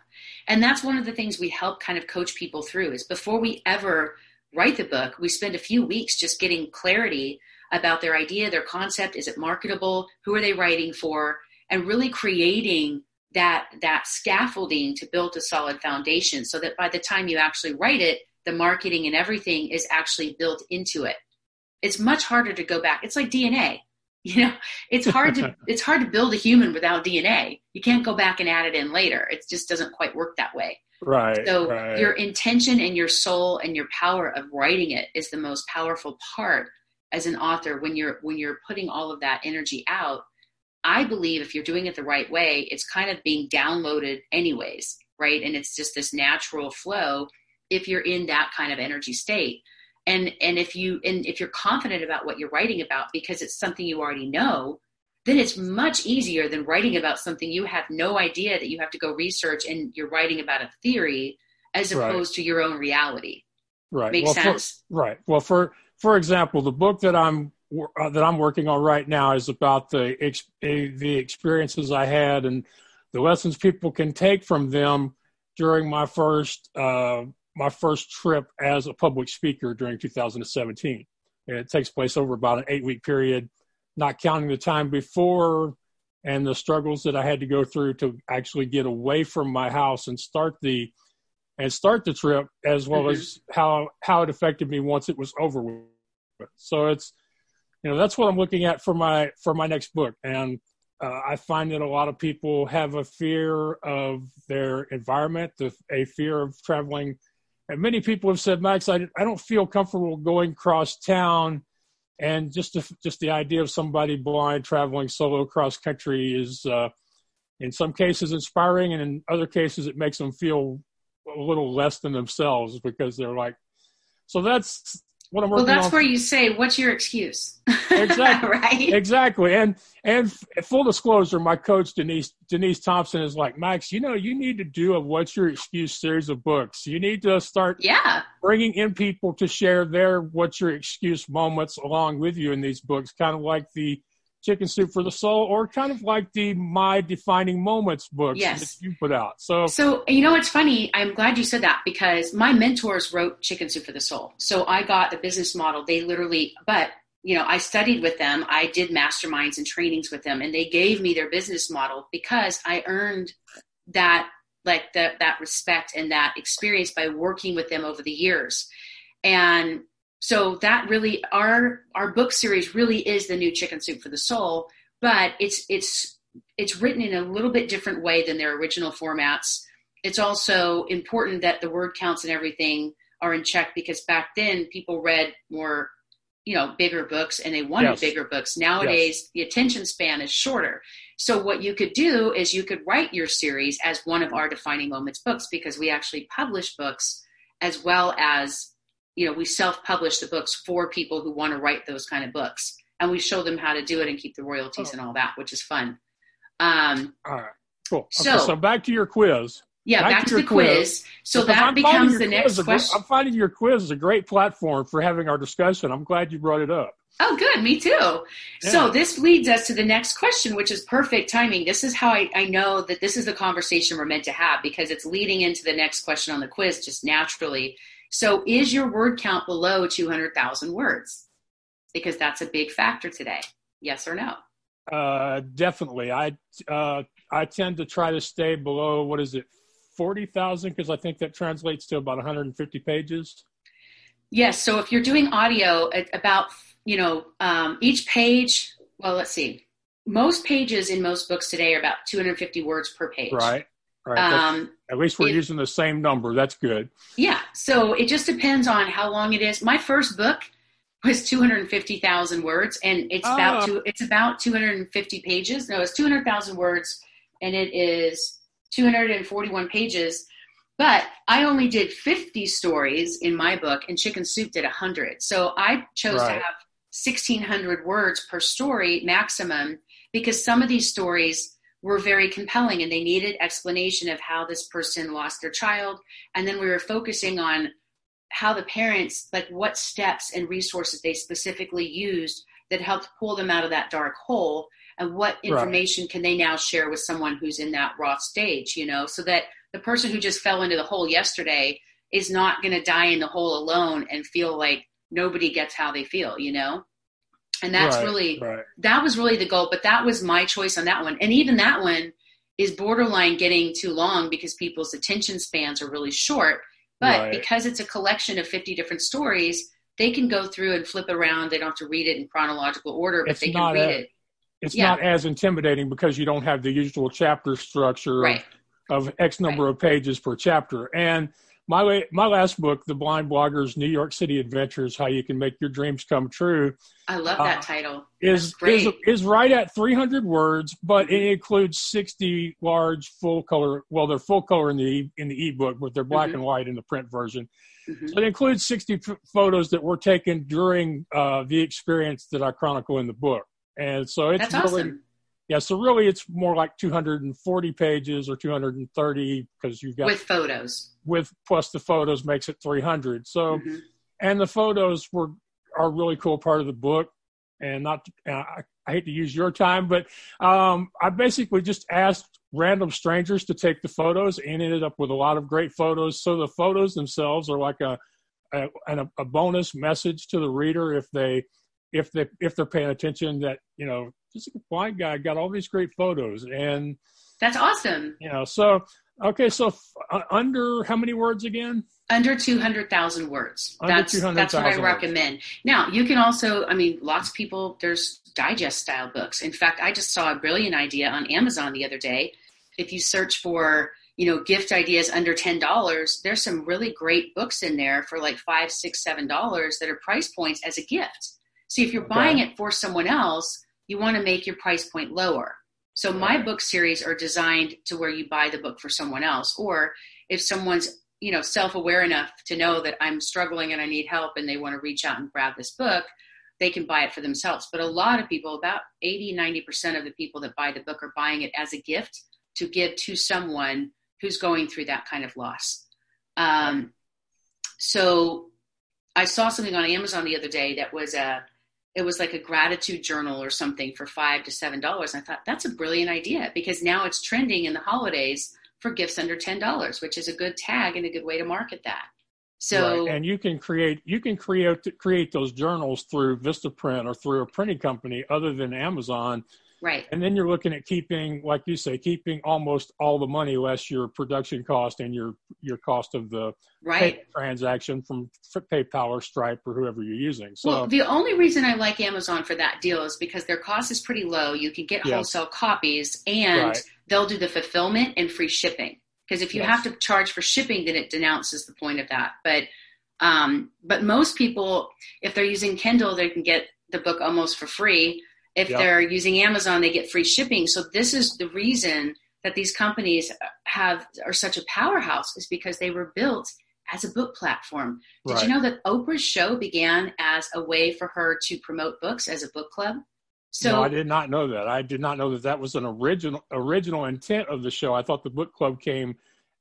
and that's one of the things we help kind of coach people through. Is before we ever write the book, we spend a few weeks just getting clarity about their idea, their concept. Is it marketable? Who are they writing for? And really creating that that scaffolding to build a solid foundation so that by the time you actually write it, the marketing and everything is actually built into it. It's much harder to go back. It's like DNA. (laughs) You know, it's hard to (laughs) it's hard to build a human without DNA. You can't go back and add it in later. It just doesn't quite work that way. Right. So right. your intention and your soul and your power of writing it is the most powerful part as an author when you're when you're putting all of that energy out i believe if you're doing it the right way it's kind of being downloaded anyways right and it's just this natural flow if you're in that kind of energy state and and if you and if you're confident about what you're writing about because it's something you already know then it's much easier than writing about something you have no idea that you have to go research and you're writing about a theory as opposed right. to your own reality. Right. Makes well, sense? For, right. Well for for example, the book that I'm uh, that I'm working on right now is about the the experiences I had and the lessons people can take from them during my first uh, my first trip as a public speaker during 2017. And it takes place over about an eight week period, not counting the time before and the struggles that I had to go through to actually get away from my house and start the and start the trip, as well mm-hmm. as how how it affected me once it was over with. So it's you know that's what I'm looking at for my for my next book, and uh, I find that a lot of people have a fear of their environment, a fear of traveling. And many people have said, Max, I, I don't feel comfortable going cross town. And just the, just the idea of somebody blind traveling solo cross country is, uh, in some cases, inspiring, and in other cases, it makes them feel a little less than themselves because they're like, so that's what I'm working Well, that's on. where you say, "What's your excuse?" Exactly. (laughs) right. Exactly. And and full disclosure, my coach Denise Denise Thompson is like, Max, you know, you need to do a "What's Your Excuse" series of books. You need to start, yeah, bringing in people to share their "What's Your Excuse" moments along with you in these books, kind of like the Chicken Soup for the Soul, or kind of like the My Defining Moments books yes. that you put out. So, so you know, it's funny. I'm glad you said that because my mentors wrote Chicken Soup for the Soul. So I got the business model. They literally, but you know, I studied with them. I did masterminds and trainings with them, and they gave me their business model because I earned that like that that respect and that experience by working with them over the years. And so that really our our book series really is the new chicken soup for the soul but it's it's it's written in a little bit different way than their original formats it's also important that the word counts and everything are in check because back then people read more you know bigger books and they wanted yes. bigger books nowadays yes. the attention span is shorter so what you could do is you could write your series as one of our defining moments books because we actually publish books as well as you know we self-publish the books for people who want to write those kind of books and we show them how to do it and keep the royalties oh. and all that which is fun um, all right cool okay, so, so back to your quiz yeah back, back to, to the quiz, quiz. so because that I'm becomes the next question i'm finding your quiz is a great platform for having our discussion i'm glad you brought it up Oh, good. Me too. Yeah. So this leads us to the next question, which is perfect timing. This is how I, I, know that this is the conversation we're meant to have because it's leading into the next question on the quiz just naturally. So, is your word count below 200,000 words? Because that's a big factor today. Yes or no? Uh, definitely. I uh, I tend to try to stay below what is it, forty thousand? Because I think that translates to about one hundred and fifty pages. Yes. So if you're doing audio, about you know um, each page. Well, let's see. Most pages in most books today are about 250 words per page. Right. Um, at least we're it, using the same number. That's good. Yeah. So it just depends on how long it is. My first book was 250,000 words, and it's oh. about two, it's about 250 pages. No, it's 200,000 words, and it is 241 pages. But I only did 50 stories in my book, and Chicken Soup did 100. So I chose right. to have 1,600 words per story maximum because some of these stories were very compelling and they needed explanation of how this person lost their child. And then we were focusing on how the parents like what steps and resources they specifically used that helped pull them out of that dark hole and what information right. can they now share with someone who's in that raw stage you know? So that the person who just fell into the hole yesterday is not going to die in the hole alone and feel like nobody gets how they feel you know and that's right, really right. that was really the goal but that was my choice on that one. And even that one is borderline getting too long because people's attention spans are really short. But right. because it's a collection of 50 different stories they can go through and flip around. They don't have to read it in chronological order but it's they can read a, it. it's yeah. not as intimidating because you don't have the usual chapter structure of, of x number of pages per chapter. And my my last book, The Blind Blogger's New York City Adventures: How You Can Make Your Dreams Come True. I love that uh, title. Is is is right at 300 words, but it includes 60 large full color. Well, they're full color in the in the ebook, but they're black mm-hmm. and white in the print version. Mm-hmm. So it includes 60 f- photos that were taken during uh, the experience that I chronicle in the book, and so it's That's really. Awesome yeah, so really it's more like 240 pages or 230 because you've got with photos. With plus the photos makes it 300. So, mm-hmm. and the photos were are a really cool part of the book. And not, uh, I, I hate to use your time, but um, I basically just asked random strangers to take the photos and ended up with a lot of great photos. So the photos themselves are like a a, a bonus message to the reader if they if they if they're paying attention that you know just a blind guy got all these great photos and that's awesome you know so okay so uh, under how many words again under 200,000 words. Under that's that's what I recommend. Words. Now, you can also, I mean, lots of people there's digest style books. In fact, I just saw a brilliant idea on Amazon the other day. If you search for, you know, gift ideas under $10, there's some really great books in there for like five, six, seven dollars that are price points as a gift. See, if you're okay. buying it for someone else, you want to make your price point lower. So my book series are designed to where you buy the book for someone else, or if someone's you know self-aware enough to know that i'm struggling and i need help and they want to reach out and grab this book they can buy it for themselves but a lot of people about 80 90% of the people that buy the book are buying it as a gift to give to someone who's going through that kind of loss um, so i saw something on amazon the other day that was a it was like a gratitude journal or something for five to seven dollars i thought that's a brilliant idea because now it's trending in the holidays for gifts under $10, which is a good tag and a good way to market that. So right. and you can create you can create create those journals through Vistaprint or through a printing company other than Amazon. Right. And then you're looking at keeping, like you say, keeping almost all the money less your production cost and your your cost of the right. transaction from PayPal or Stripe or whoever you're using. So well, the only reason I like Amazon for that deal is because their cost is pretty low. You can get yes. wholesale copies and right they'll do the fulfillment and free shipping. Because if you yes. have to charge for shipping, then it denounces the point of that. But um, but most people, if they're using Kindle, they can get the book almost for free. If yep. they're using Amazon, they get free shipping. So this is the reason that these companies have are such a powerhouse is because they were built as a book platform. Did right. you know that Oprah's show began as a way for her to promote books as a book club? So no, I did not know that. I did not know that that was an original original intent of the show. I thought the book club came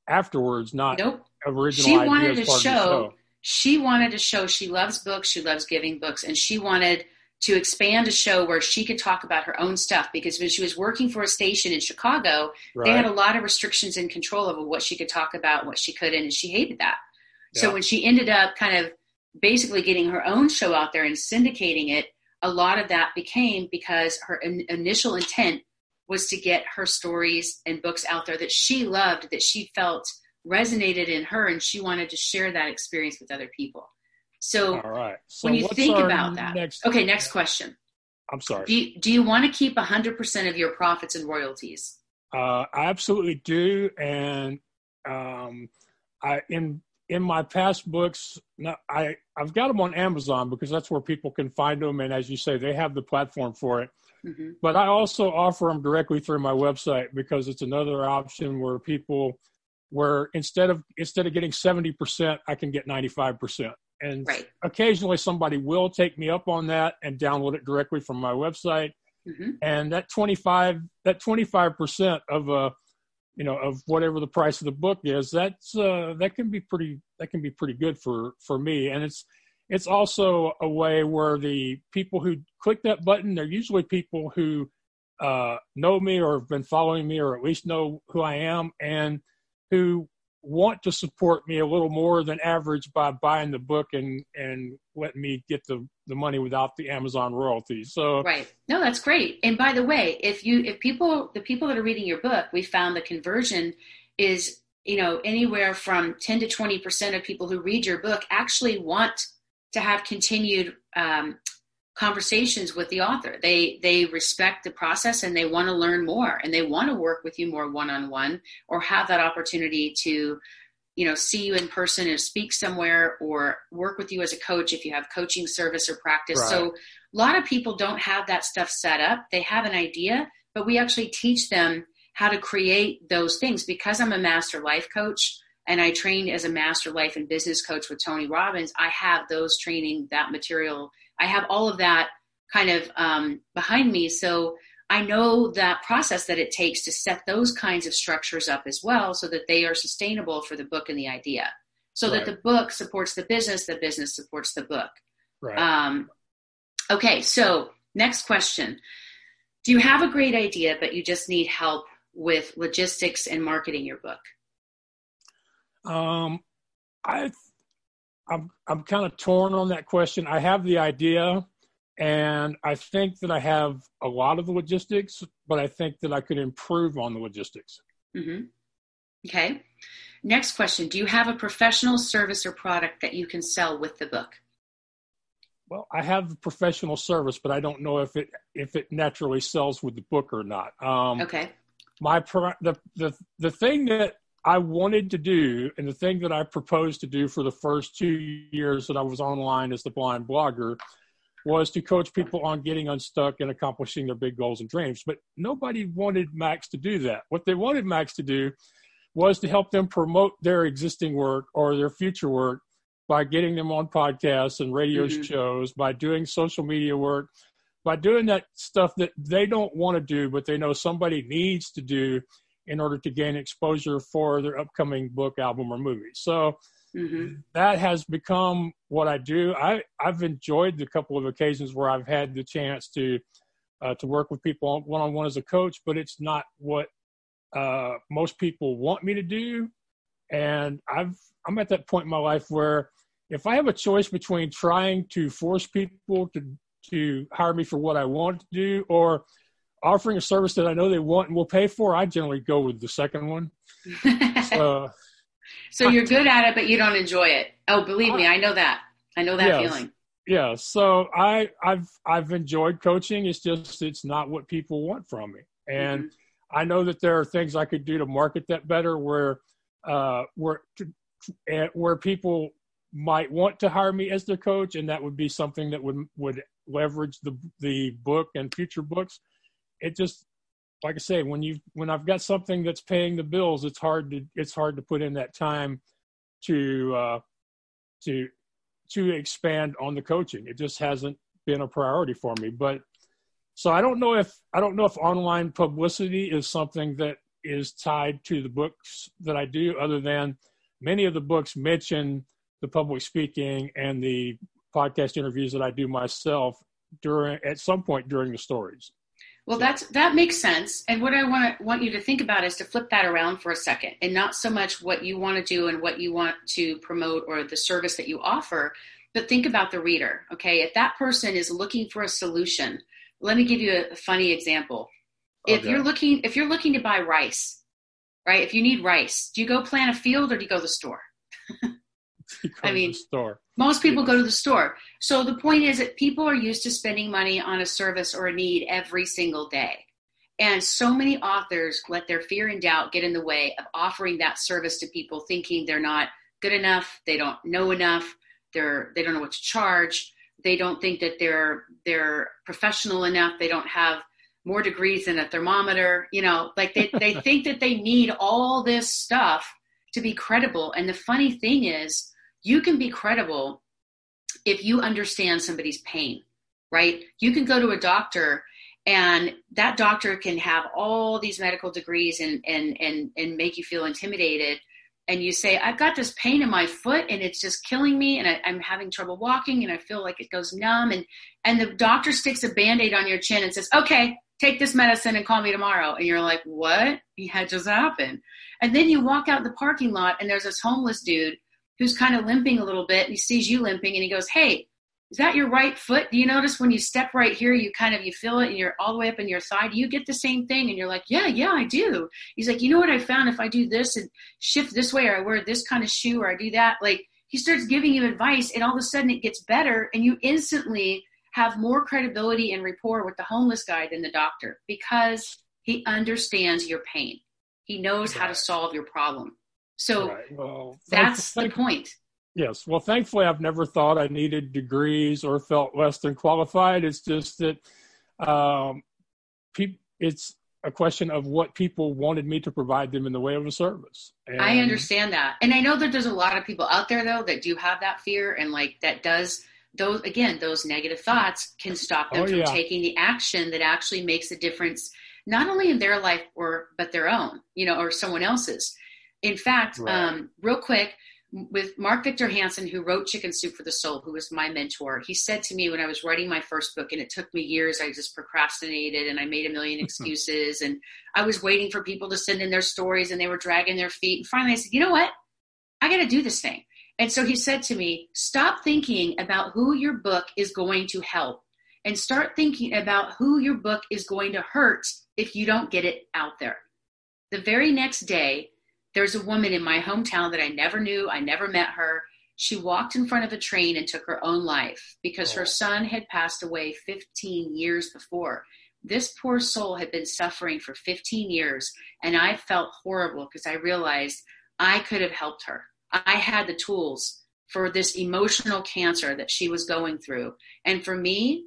afterwards, not nope. original. She wanted to show, show. She wanted to show she loves books. She loves giving books, and she wanted to expand a show where she could talk about her own stuff because when she was working for a station in Chicago, right. they had a lot of restrictions and control over what she could talk about, what she couldn't, and she hated that. Yeah. So when she ended up kind of basically getting her own show out there and syndicating it, a lot of that became because her in, initial intent was to get her stories and books out there that she loved, that she felt resonated in her, and she wanted to share that experience with other people. So, All right. So when you think about that, next, okay, next question. I'm sorry. Do you, do you want to keep 100% of your profits and royalties? Uh, I absolutely do. And um, I in in my past books, I I've got them on Amazon because that's where people can find them, and as you say, they have the platform for it. Mm-hmm. But I also offer them directly through my website because it's another option where people, where instead of instead of getting seventy percent, I can get ninety five percent. And right. occasionally somebody will take me up on that and download it directly from my website. Mm-hmm. And that twenty five that twenty five percent of a you know of whatever the price of the book is that's uh, that can be pretty that can be pretty good for for me and it's it's also a way where the people who click that button they're usually people who uh, know me or have been following me or at least know who I am and who want to support me a little more than average by buying the book and and letting me get the the money without the Amazon royalties. So right, no, that's great. And by the way, if you if people the people that are reading your book, we found the conversion is you know anywhere from ten to twenty percent of people who read your book actually want to have continued um, conversations with the author. They they respect the process and they want to learn more and they want to work with you more one on one or have that opportunity to you know see you in person or speak somewhere or work with you as a coach if you have coaching service or practice. Right. So a lot of people don't have that stuff set up. They have an idea, but we actually teach them how to create those things because I'm a master life coach and I trained as a master life and business coach with Tony Robbins. I have those training that material I have all of that kind of um, behind me. So I know that process that it takes to set those kinds of structures up as well so that they are sustainable for the book and the idea. So right. that the book supports the business, the business supports the book. Right. Um, okay, so next question. Do you have a great idea, but you just need help with logistics and marketing your book? Um, I I'm I'm kind of torn on that question. I have the idea, And I think that I have a lot of the logistics, but I think that I could improve on the logistics. Mm-hmm. Okay. Next question Do you have a professional service or product that you can sell with the book? Well, I have professional service, but I don't know if it if it naturally sells with the book or not. Um, okay. My the the the thing that I wanted to do, and the thing that I proposed to do for the first two years that I was online as the blind blogger, was to coach people on getting unstuck and accomplishing their big goals and dreams. But nobody wanted Max to do that. What they wanted Max to do was to help them promote their existing work or their future work by getting them on podcasts and radio mm-hmm. shows, by doing social media work, by doing that stuff that they don't want to do, but they know somebody needs to do in order to gain exposure for their upcoming book, album, or movie. So mm-hmm. that has become what I do. I, I've enjoyed the couple of occasions where I've had the chance to uh, to work with people one on one as a coach, but it's not what uh, most people want me to do. And I've I'm at that point in my life where if I have a choice between trying to force people to to hire me for what I want to do or offering a service that I know they want and will pay for, I generally go with the second one. (laughs) so, so you're good at it, but you don't enjoy it. Oh, believe me, I know that. I know that yes, feeling. Yeah. So I I've I've enjoyed coaching. It's just it's not what people want from me, and mm-hmm. I know that there are things I could do to market that better, where uh where where people might want to hire me as their coach, and that would be something that would would leverage the the book and future books. It just like I say, when you when I've got something that's paying the bills, it's hard to it's hard to put in that time to uh, to to expand on the coaching. It just hasn't been a priority for me. But so I don't know if I don't know if online publicity is something that is tied to the books that I do, other than many of the books mention the public speaking and the podcast interviews that I do myself during at some point during the stories. Well, that's that makes sense. And what I want want you to think about is to flip that around for a second, and not so much what you want to do and what you want to promote or the service that you offer, but think about the reader. Okay, if that person is looking for a solution, let me give you a funny example. Okay. If you're looking if you're looking to buy rice, right? If you need rice, do you go plant a field or do you go to the store? (laughs) I mean, store. Most people go to the store. So the point is that people are used to spending money on a service or a need every single day. And so many authors let their fear and doubt get in the way of offering that service to people, thinking they're not good enough, they don't know enough, they're they don't know what to charge, they don't think that they're they're professional enough, they don't have more degrees than a thermometer, you know, like they, they (laughs) think that they need all this stuff to be credible. And the funny thing is, you can be credible if you understand somebody's pain, right? You can go to a doctor and that doctor can have all these medical degrees and and and and make you feel intimidated. And you say i've got this pain in my foot and it's just killing me and I, am having trouble walking and i feel like it goes numb. And and the doctor sticks a band-aid on your chin and says okay take this medicine and call me tomorrow. And you're like what? Had just happened. And then you walk out in the parking lot and there's this homeless dude who's kind of limping a little bit and he sees you limping and he goes, Hey, is that your right foot? Do you notice when you step right here, you kind of you feel it and you're all the way up in your thigh? Do you get the same thing? And you're like, Yeah, yeah, I do. He's like, you know what I found if I do this and shift this way or I wear this kind of shoe or I do that, like he starts giving you advice and all of a sudden it gets better and you instantly have more credibility and rapport with the homeless guy than the doctor because he understands your pain. He knows how to solve your problem. So right. well, that's the point. Yes. Well, thankfully, I've never thought I needed degrees or felt less than qualified. It's just that um, pe- it's a question of what people wanted me to provide them in the way of a service. And I understand that. And I know that there's a lot of people out there, though, that do have that fear and like that does those, again, those negative thoughts can stop them oh, from yeah. taking the action that actually makes a difference, not only in their life or, but their own, you know, or someone else's. In fact, right. um, real quick, with Mark Victor Hansen, who wrote Chicken Soup for the Soul, who was my mentor, he said to me when I was writing my first book, and it took me years, I just procrastinated and I made a million (laughs) excuses, and I was waiting for people to send in their stories, and they were dragging their feet. And finally, I said, you know what? I got to do this thing. And so he said to me, stop thinking about who your book is going to help and start thinking about who your book is going to hurt if you don't get it out there. The very next day, there's a woman in my hometown that I never knew, I never met her. She walked in front of a train and took her own life because oh. her son had passed away 15 years before. This poor soul had been suffering for 15 years, and I felt horrible because I realized I could have helped her. I had the tools for this emotional cancer that she was going through. And for me,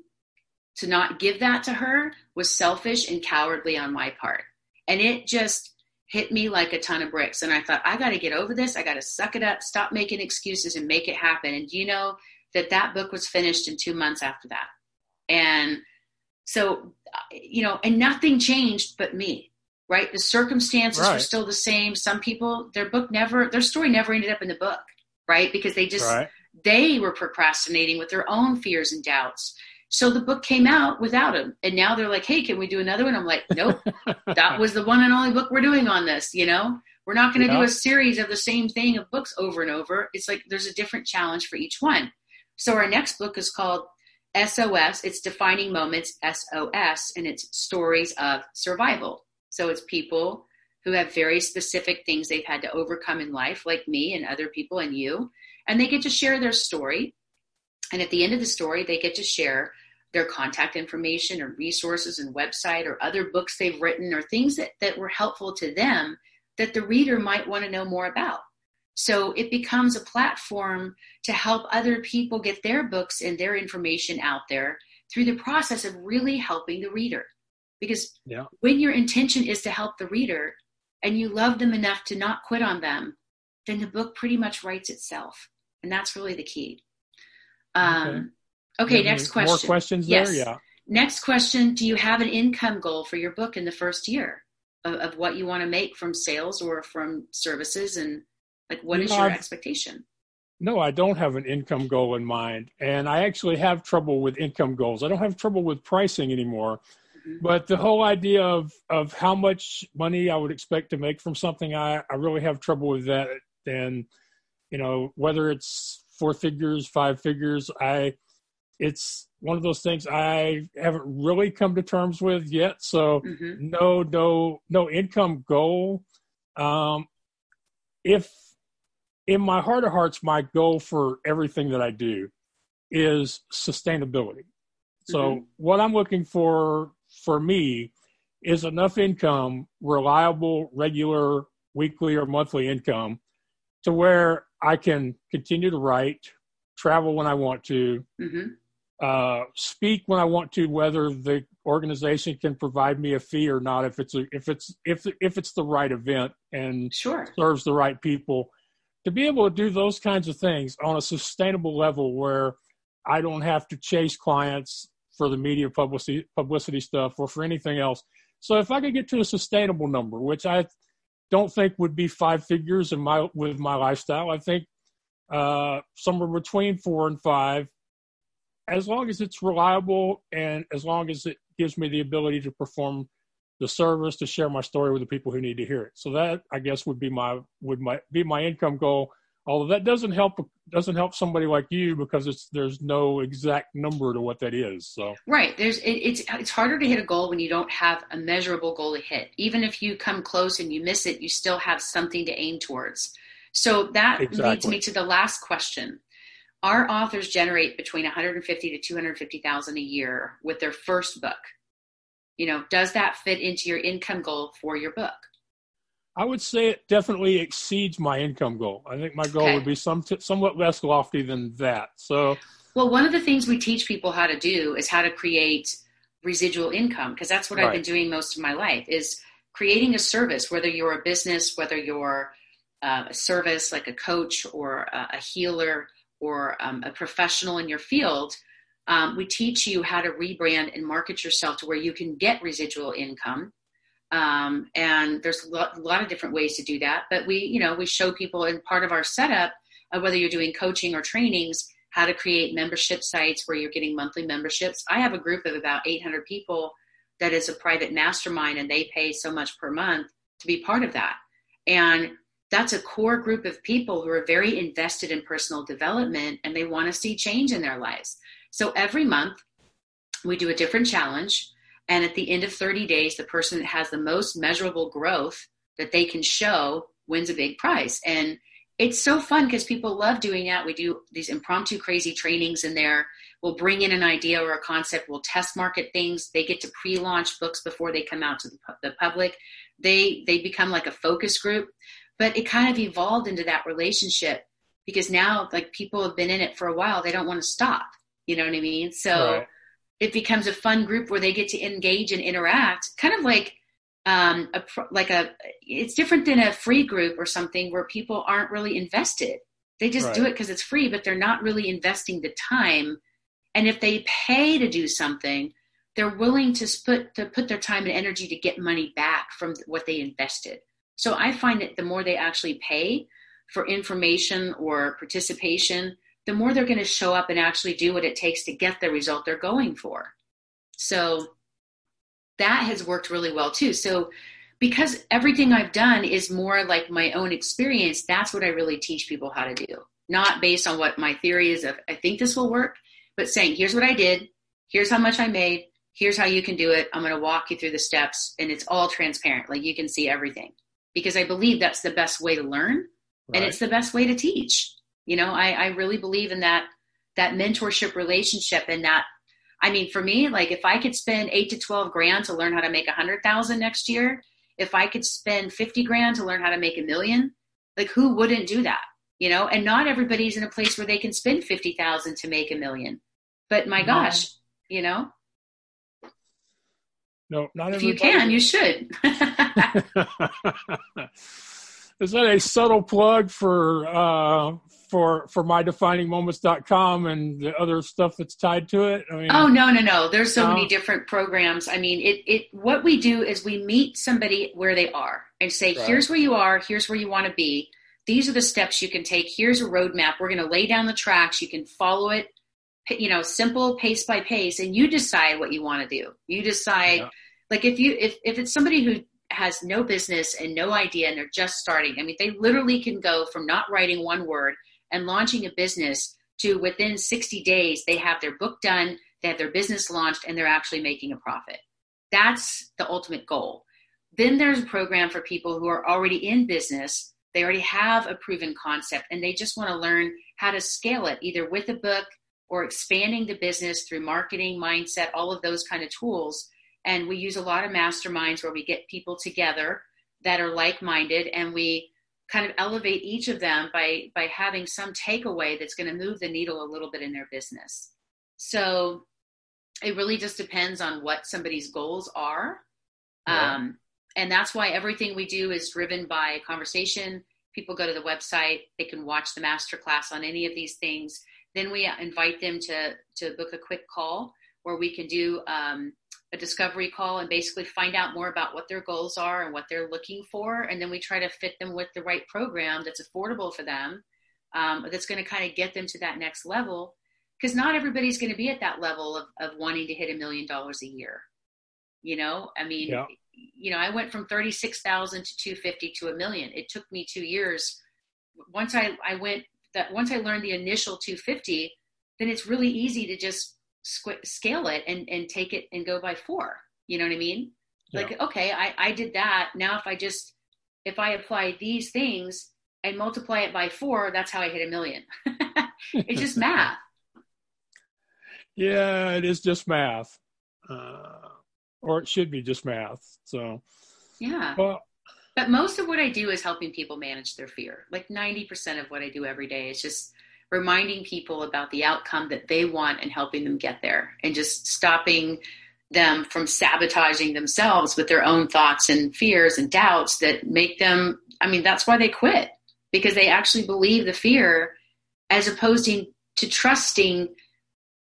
to not give that to her was selfish and cowardly on my part. And it just hit me like a ton of bricks. And I thought, I got to get over this. I got to suck it up, stop making excuses, and make it happen. And you know that that book was finished in two months after that? And so, you know, and nothing changed but me, right? The circumstances right. were still the same. Some people, their book never, their story never ended up in the book, right? Because they just, right. they were procrastinating with their own fears and doubts. So the book came out without him. And now they're like, hey, can we do another one? I'm like, nope, (laughs) that was the one and only book we're doing on this, you know? We're not going to yeah. do a series of the same thing of books over and over. It's like there's a different challenge for each one. So our next book is called SOS. It's Defining Moments, SOS, and it's stories of survival. So it's people who have very specific things they've had to overcome in life, like me and other people and you. And they get to share their story. And at the end of the story, they get to share their contact information or resources and website or other books they've written or things that, that were helpful to them that the reader might want to know more about. So it becomes a platform to help other people get their books and their information out there through the process of really helping the reader. Because yeah. when your intention is to help the reader and you love them enough to not quit on them, then the book pretty much writes itself. And that's really the key. Um, Okay, okay next question. More questions yes. there? Yeah. Next question Do you have an income goal for your book in the first year of, of what you want to make from sales or from services? And like, what is your I've, expectation? No, I don't have an income goal in mind. And I actually have trouble with income goals. I don't have trouble with pricing anymore. Mm-hmm. But the whole idea of, of how much money I would expect to make from something, I, I really have trouble with that. And, you know, whether it's four figures, five figures, I, it's one of those things I haven't really come to terms with yet. So mm-hmm. no, no, no income goal. Um, if in my heart of hearts, my goal for everything that I do is sustainability. So mm-hmm. what I'm looking for for me is enough income, reliable, regular, weekly or monthly income to where I can continue to write, travel when I want to, mm-hmm uh, speak when I want to, whether the organization can provide me a fee or not. If it's a, if it's if if it's the right event and sure. serves the right people, to be able to do those kinds of things on a sustainable level, where I don't have to chase clients for the media publicity publicity stuff or for anything else. So if I could get to a sustainable number, which I don't think would be five figures in my with my lifestyle, I think uh, somewhere between four and five as long as it's reliable and as long as it gives me the ability to perform the service to share my story with the people who need to hear it. So that I guess would be my would my be my income goal. Although that doesn't help doesn't help somebody like you because it's there's no exact number to what that is. So right there's it, it's it's harder to hit a goal when you don't have a measurable goal to hit. Even if you come close and you miss it, you still have something to aim towards. So that exactly. leads me to the last question our authors generate between 150 to 250,000 a year with their first book. You know, does that fit into your income goal for your book? I would say it definitely exceeds my income goal. I think my goal okay. would be some t- somewhat less lofty than that. So, well, one of the things we teach people how to do is how to create residual income because that's what right. I've been doing most of my life is creating a service, whether you're a business, whether you're uh, a service like a coach or a, a healer or um, a professional in your field, um, we teach you how to rebrand and market yourself to where you can get residual income. Um, and there's a lot, a lot, of different ways to do that. But we, you know, we show people in part of our setup, uh, whether you're doing coaching or trainings, how to create membership sites where you're getting monthly memberships. I have a group of about 800 people that is a private mastermind, and they pay so much per month to be part of that. And that's a core group of people who are very invested in personal development and they want to see change in their lives. So every month, we do a different challenge. And at the end of 30 days, the person that has the most measurable growth that they can show wins a big prize. And it's so fun because people love doing that. We do these impromptu crazy trainings in there. We'll bring in an idea or a concept. We'll test market things. They get to pre-launch books before they come out to the public. They they become like a focus group, but it kind of evolved into that relationship because now like people have been in it for a while. They don't want to stop. You know what I mean? So right. it becomes a fun group where they get to engage and interact, kind of like um, a, like a it's different than a free group or something where people aren't really invested they just right. do it because it's free but they're not really investing the time and if they pay to do something they're willing to put to put their time and energy to get money back from what they invested so i find that the more they actually pay for information or participation the more they're going to show up and actually do what it takes to get the result they're going for so that has worked really well too. So because everything I've done is more like my own experience, that's what I really teach people how to do. Not based on what my theory is of I think this will work, but saying, here's what I did, here's how much I made, here's how you can do it. I'm going to walk you through the steps and it's all transparent. Like you can see everything. Because I believe that's the best way to learn right. and it's the best way to teach. You know, I, I really believe in that that mentorship relationship and that I mean, for me, like if I could spend eight to 12 grand to learn how to make a hundred thousand next year, if I could spend 50 grand to learn how to make a million, like who wouldn't do that? You know, and not everybody's in a place where they can spend 50,000 to make a million. But my mm-hmm. gosh, you know, no, not if you can, you should. (laughs) Is that a subtle plug for uh, for for mydefiningmoments.com and the other stuff that's tied to it? I mean, oh no, no, no. There's so many different programs. I mean, it it what we do is we meet somebody where they are and say, right. here's where you are, here's where you want to be. These are the steps you can take. Here's a roadmap. We're going to lay down the tracks. You can follow it, you know, simple pace by pace, and you decide what you want to do. You decide, yeah. Like if you if if it's somebody who has no business and no idea and they're just starting. I mean, they literally can go from not writing one word and launching a business to within 60 days, they have their book done, they have their business launched, and they're actually making a profit. That's the ultimate goal. Then there's a program for people who are already in business. They already have a proven concept and they just want to learn how to scale it either with a book or expanding the business through marketing, mindset, all of those kind of tools. And we use a lot of masterminds where we get people together that are like minded and we kind of elevate each of them by by having some takeaway that's going to move the needle a little bit in their business. So it really just depends on what somebody's goals are. Yeah. um, and that's why everything we do is driven by conversation. People go to the website they can watch the master class on any of these things. Then we invite them to to book a quick call where we can do um, a discovery call and basically find out more about what their goals are and what they're looking for. And then we try to fit them with the right program that's affordable for them, um, that's going to kind of get them to that next level. Because not everybody's going to be at that level of, of wanting to hit a million dollars a year. You know, I mean, yeah. you know, I went from 36,000 to 250 to a million. It took me two years. Once I, I went that once I learned the initial 250, then it's really easy to just squ- scale it and, and take it and go by four. You know what I mean? Yeah. Like, okay, I, I did that. Now, if I just, if I apply these things and multiply it by four, that's how I hit a million. (laughs) it's just math. (laughs) Yeah, it is just math. Uh, or it should be just math. So, yeah. Well, but most of what I do is helping people manage their fear. Like 90% of what I do every day is just reminding people about the outcome that they want and helping them get there and just stopping them from sabotaging themselves with their own thoughts and fears and doubts that make them i mean that's why they quit because they actually believe the fear as opposed to trusting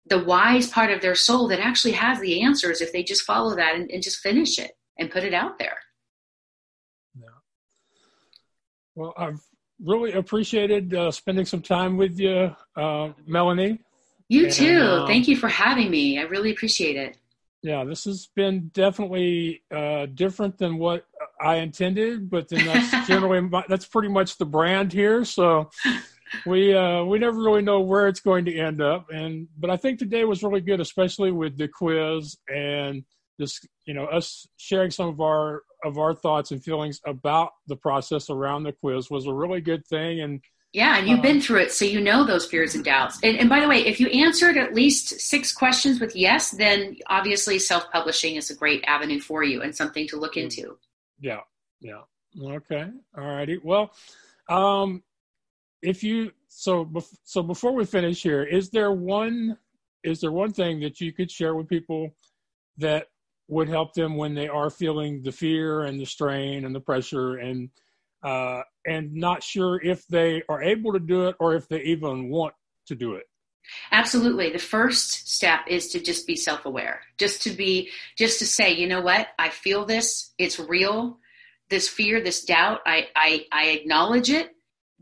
the wise part of their soul that actually has the answers if they just follow that and, and just finish it and put it out there. Yeah. Well i've really appreciated uh, spending some time with you, uh, Melanie. You and, too. Uh, Thank you for having me. I really appreciate it. Yeah, this has been definitely uh, different than what I intended, but then that's (laughs) generally that's pretty much the brand here. So (laughs) we uh, we never really know where it's going to end up, and but I think today was really good, especially with the quiz and this, you know, us sharing some of our of our thoughts and feelings about the process around the quiz was a really good thing, and yeah, and you've uh, been through it, so you know those fears and doubts. And, and by the way, if you answered at least six questions with yes, then obviously self publishing is a great avenue for you and something to look into. Yeah, yeah. Okay, all righty. Well, um, if you so so before we finish here, is there one is there one thing that you could share with people that would help them when they are feeling the fear and the strain and the pressure and uh, and not sure if they are able to do it or if they even want to do it. Absolutely. The first step is to just be self aware, just to be, just to say, you know what, I feel this, it's real. This fear, this doubt, I, I, I acknowledge it,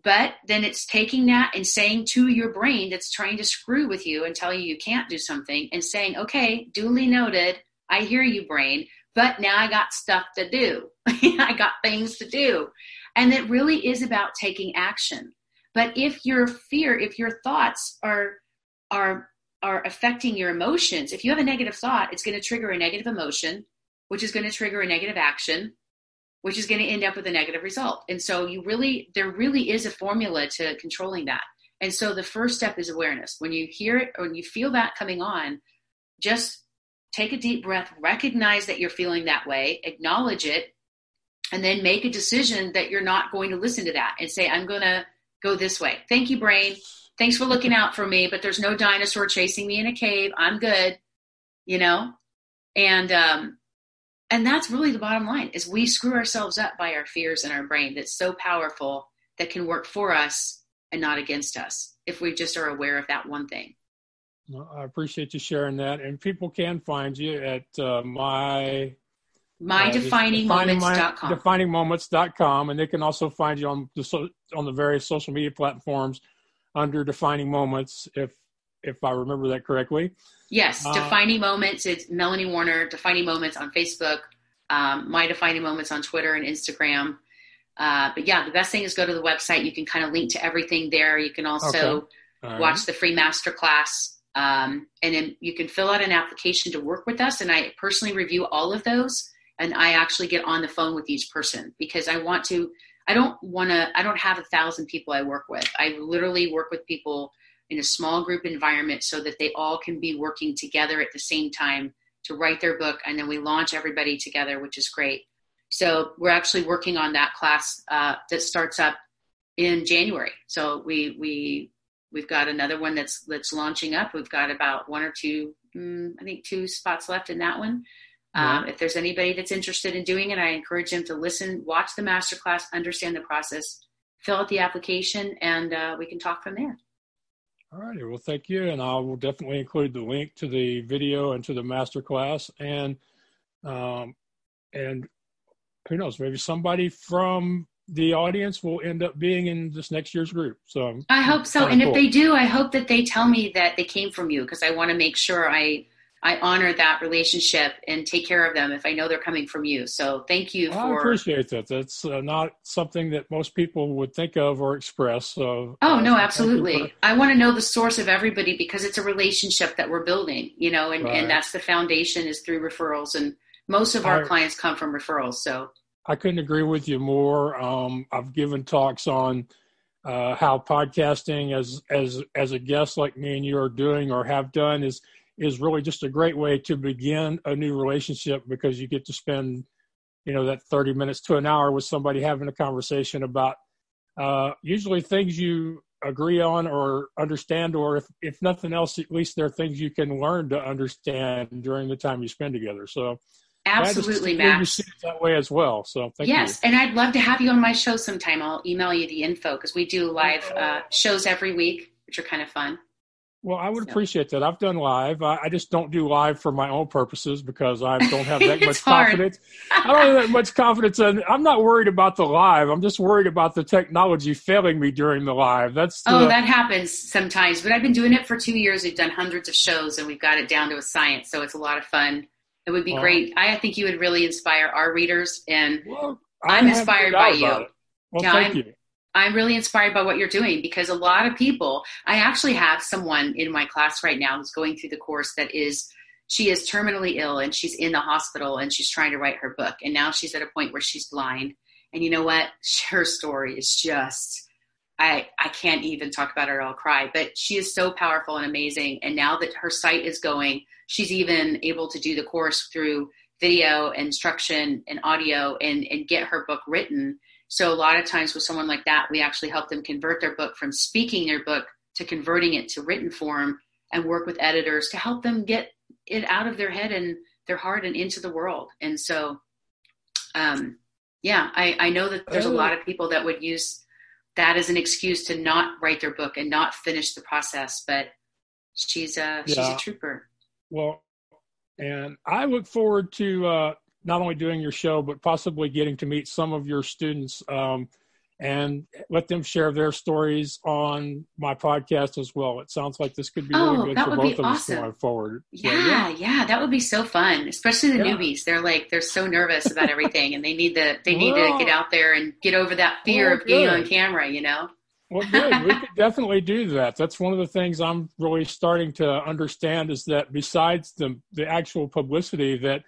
but then it's taking that and saying to your brain that's trying to screw with you and tell you you can't do something and saying, okay, duly noted, I hear you, brain, but now I got stuff to do. (laughs) I got things to do. And it really is about taking action. But if your fear, if your thoughts are are are affecting your emotions, if you have a negative thought, it's going to trigger a negative emotion, which is going to trigger a negative action, which is going to end up with a negative result. And so you really there really is a formula to controlling that. And so the first step is awareness. When you hear it or when you feel that coming on, just take a deep breath, recognize that you're feeling that way, acknowledge it, and then make a decision that you're not going to listen to that and say, I'm going to go this way. Thank you, brain. Thanks for looking out for me, but there's no dinosaur chasing me in a cave. I'm good, you know? And, um, and that's really the bottom line is we screw ourselves up by our fears in our brain that's so powerful that can work for us and not against us if we just are aware of that one thing. I appreciate you sharing that. And people can find you at uh, my mydefiningmoments.com. Uh, definingmoments.com, and they can also find you on the so, on the various social media platforms under Defining Moments, if if I remember that correctly. Yes, uh, Defining Moments. It's Melanie Warner. Defining Moments on Facebook. Um, My Defining Moments on Twitter and Instagram. Uh, but yeah, the best thing is go to the website. You can kind of link to everything there. You can also right. watch the free masterclass. Um, and then you can fill out an application to work with us. And I personally review all of those and I actually get on the phone with each person because I want to. I don't want to. I don't have a thousand people I work with. I literally work with people in a small group environment so that they all can be working together at the same time to write their book, and then we launch everybody together, which is great. So we're actually working on that class uh, that starts up in January. So we we we've got another one that's that's launching up. We've got about one or two, mm, I think, two spots left in that one. Um, if there's anybody that's interested in doing it, I encourage them to listen, watch the masterclass, understand the process, fill out the application, and uh, we can talk from there. All righty. Well, thank you. And I will definitely include the link to the video and to the masterclass. And, um, and who knows, maybe somebody from the audience will end up being in this next year's group. So I hope so. And cool. if they do, I hope that they tell me that they came from you because I want to make sure I I honor that relationship and take care of them if I know they're coming from you. So thank you well, for. I appreciate that. That's uh, not something that most people would think of or express. So. Oh uh, no, absolutely. For... I want to know the source of everybody because it's a relationship that we're building, you know, and, right. and that's the foundation is through referrals, and most of our I, clients come from referrals. So. I couldn't agree with you more. Um, I've given talks on uh, how podcasting, as as as a guest like me and you are doing or have done, is is really just a great way to begin a new relationship because you get to spend you know that 30 minutes to an hour with somebody having a conversation about uh, usually things you agree on or understand or if, if nothing else at least there are things you can learn to understand during the time you spend together so absolutely max that way as well so yes you. and i'd love to have you on my show sometime i'll email you the info because we do live uh, shows every week which are kind of fun well, I would appreciate that. I've done live. I, I, just don't do live for my own purposes because I don't have that (laughs) much confidence. I don't have that much confidence, and I'm not worried about the live. I'm just worried about the technology failing me during the live. That's the, oh, that happens sometimes. But I've been doing it for two years. We've done hundreds of shows, and we've got it down to a science. So it's a lot of fun. It would be great. I think you would really inspire our readers, and well, I'm inspired by you. Well, yeah, thank I'm, you. I'm really inspired by what you're doing because a lot of people, I actually have someone in my class right now who's going through the course that is, she is terminally ill and she's in the hospital and she's trying to write her book. And now she's at a point where she's blind. And you know what? (laughs) Her story is just, I, I can't even talk about or I'll cry, but she is so powerful and amazing. And now that her sight is going, she's even able to do the course through video instruction and audio and, and get her book written so a lot of times with someone like that, we actually help them convert their book from speaking their book to converting it to written form and work with editors to help them get it out of their head and their heart and into the world. And so, um, yeah, I, I know that there's a lot of people that would use that as an excuse to not write their book and not finish the process, but she's a, she's a trooper. Well, and I look forward to uh, not only doing your show, but possibly getting to meet some of your students um, and let them share their stories on my podcast as well. It sounds like this could be oh, really good for both of awesome. us going forward. Yeah, so, yeah, yeah, that would be so fun, especially the yeah. newbies. They're like they're so nervous about everything, and they need to they need well, to get out there and get over that fear well, of being on camera. You know. Well, good. we could (laughs) definitely do that. That's one of the things I'm really starting to understand is that besides the the actual publicity that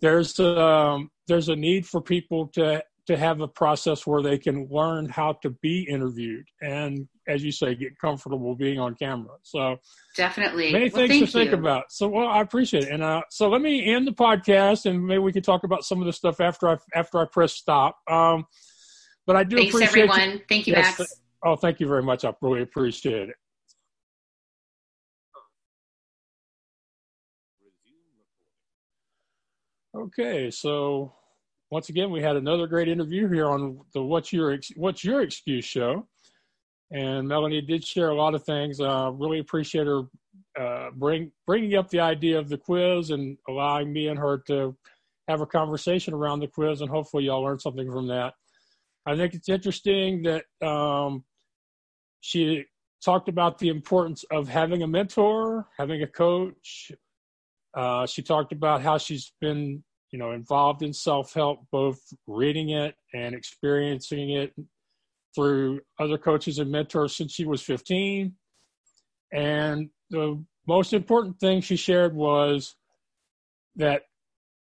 there's um, there's a need for people to to have a process where they can learn how to be interviewed and as you say get comfortable being on camera. So definitely. many well, things to think you. about. So well i appreciate it. And uh, so let me end the podcast and maybe we can talk about some of the stuff after i after i press stop. Um, but i do Thanks, appreciate everyone. You. thank you yes, max. oh thank you very much. I really appreciate it. Okay, so once again, we had another great interview here on the "What's Your What's Your Excuse" show, and Melanie did share a lot of things. Uh, really appreciate her uh, bring bringing up the idea of the quiz and allowing me and her to have a conversation around the quiz, and hopefully y'all learned something from that. I think it's interesting that um, she talked about the importance of having a mentor, having a coach. Uh, she talked about how she's been you know, involved in self help, both reading it and experiencing it through other coaches and mentors since she was 15. And the most important thing she shared was that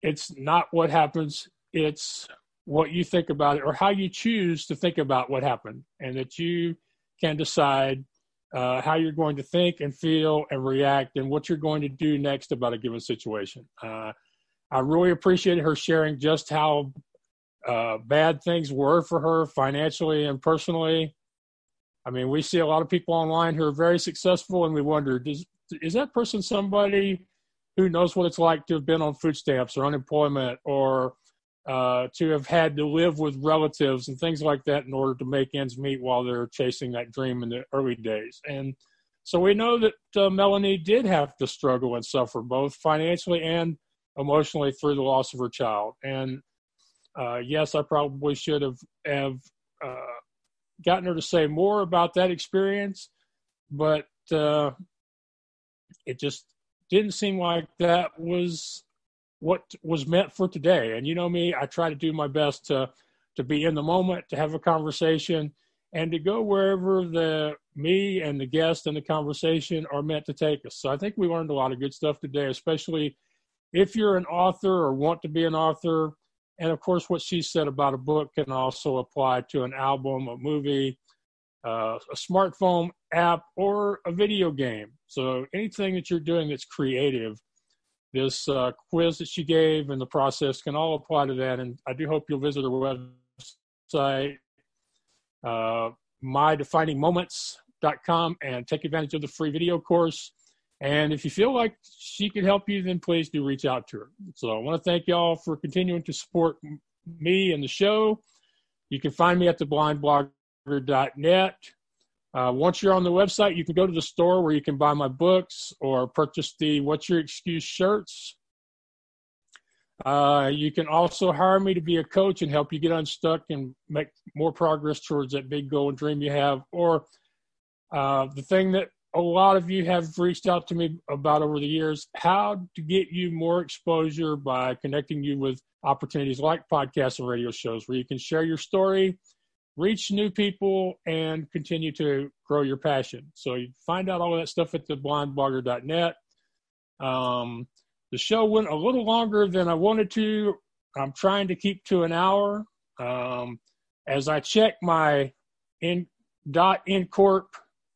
it's not what happens, it's what you think about it or how you choose to think about what happened, and that you can decide uh, how you're going to think and feel and react and what you're going to do next about a given situation. Uh, I really appreciated her sharing just how uh, bad things were for her financially and personally. I mean, we see a lot of people online who are very successful, and we wonder, does, is that person somebody who knows what it's like to have been on food stamps or unemployment or uh, to have had to live with relatives and things like that in order to make ends meet while they're chasing that dream in the early days? And so we know that uh, Melanie did have to struggle and suffer both financially and emotionally through the loss of her child. And uh, yes, I probably should have have uh, gotten her to say more about that experience, but uh, it just didn't seem like that was what was meant for today. And you know me, I try to do my best to to be in the moment, to have a conversation, and to go wherever the me and the guest and the conversation are meant to take us. So I think we learned a lot of good stuff today, especially if you're an author or want to be an author, and of course, what she said about a book can also apply to an album, a movie, uh, a smartphone app, or a video game. So anything that you're doing that's creative, this uh, quiz that she gave and the process can all apply to that. And I do hope you'll visit her website, uh, mydefiningmoments.com, and take advantage of the free video course. And if you feel like she could help you, then please do reach out to her. So I want to thank y'all for continuing to support me and the show. You can find me at theblindblogger.net. Uh, once you're on the website, you can go to the store where you can buy my books or purchase the What's Your Excuse shirts. Uh, you can also hire me to be a coach and help you get unstuck and make more progress towards that big goal and dream you have. Or uh, the thing that a lot of you have reached out to me about over the years how to get you more exposure by connecting you with opportunities like podcasts and radio shows where you can share your story reach new people and continue to grow your passion. So you find out all of that stuff at theblindblogger.net. Um, the show went a little longer than I wanted to. I'm trying to keep to an hour. Um, as I check my in dot Incorp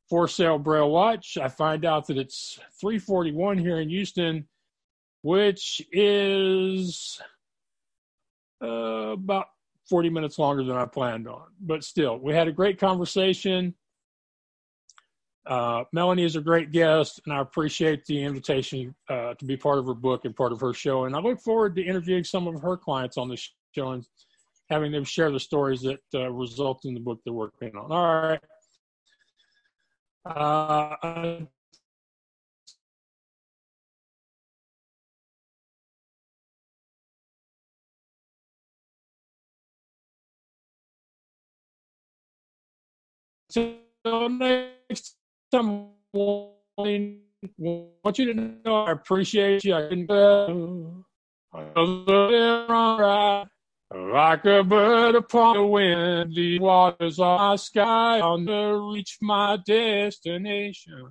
for sale braille watch, I find out that it's 341 here in Houston, which is uh, about 40 minutes longer than I planned on. But still, we had a great conversation. Uh, Melanie is a great guest, and I appreciate the invitation uh, to be part of her book and part of her show. And I look forward to interviewing some of her clients on the show and having them share the stories that uh, result in the book they're working on. All right. Uh, until next time, want you to know I appreciate you. I can tell. Like a bird upon the wind, the waters of my sky, I'll never reach my destination.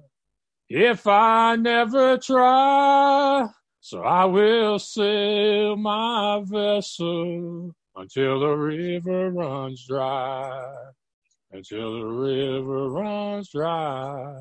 If I never try, so I will sail my vessel until the river runs dry until the river runs dry.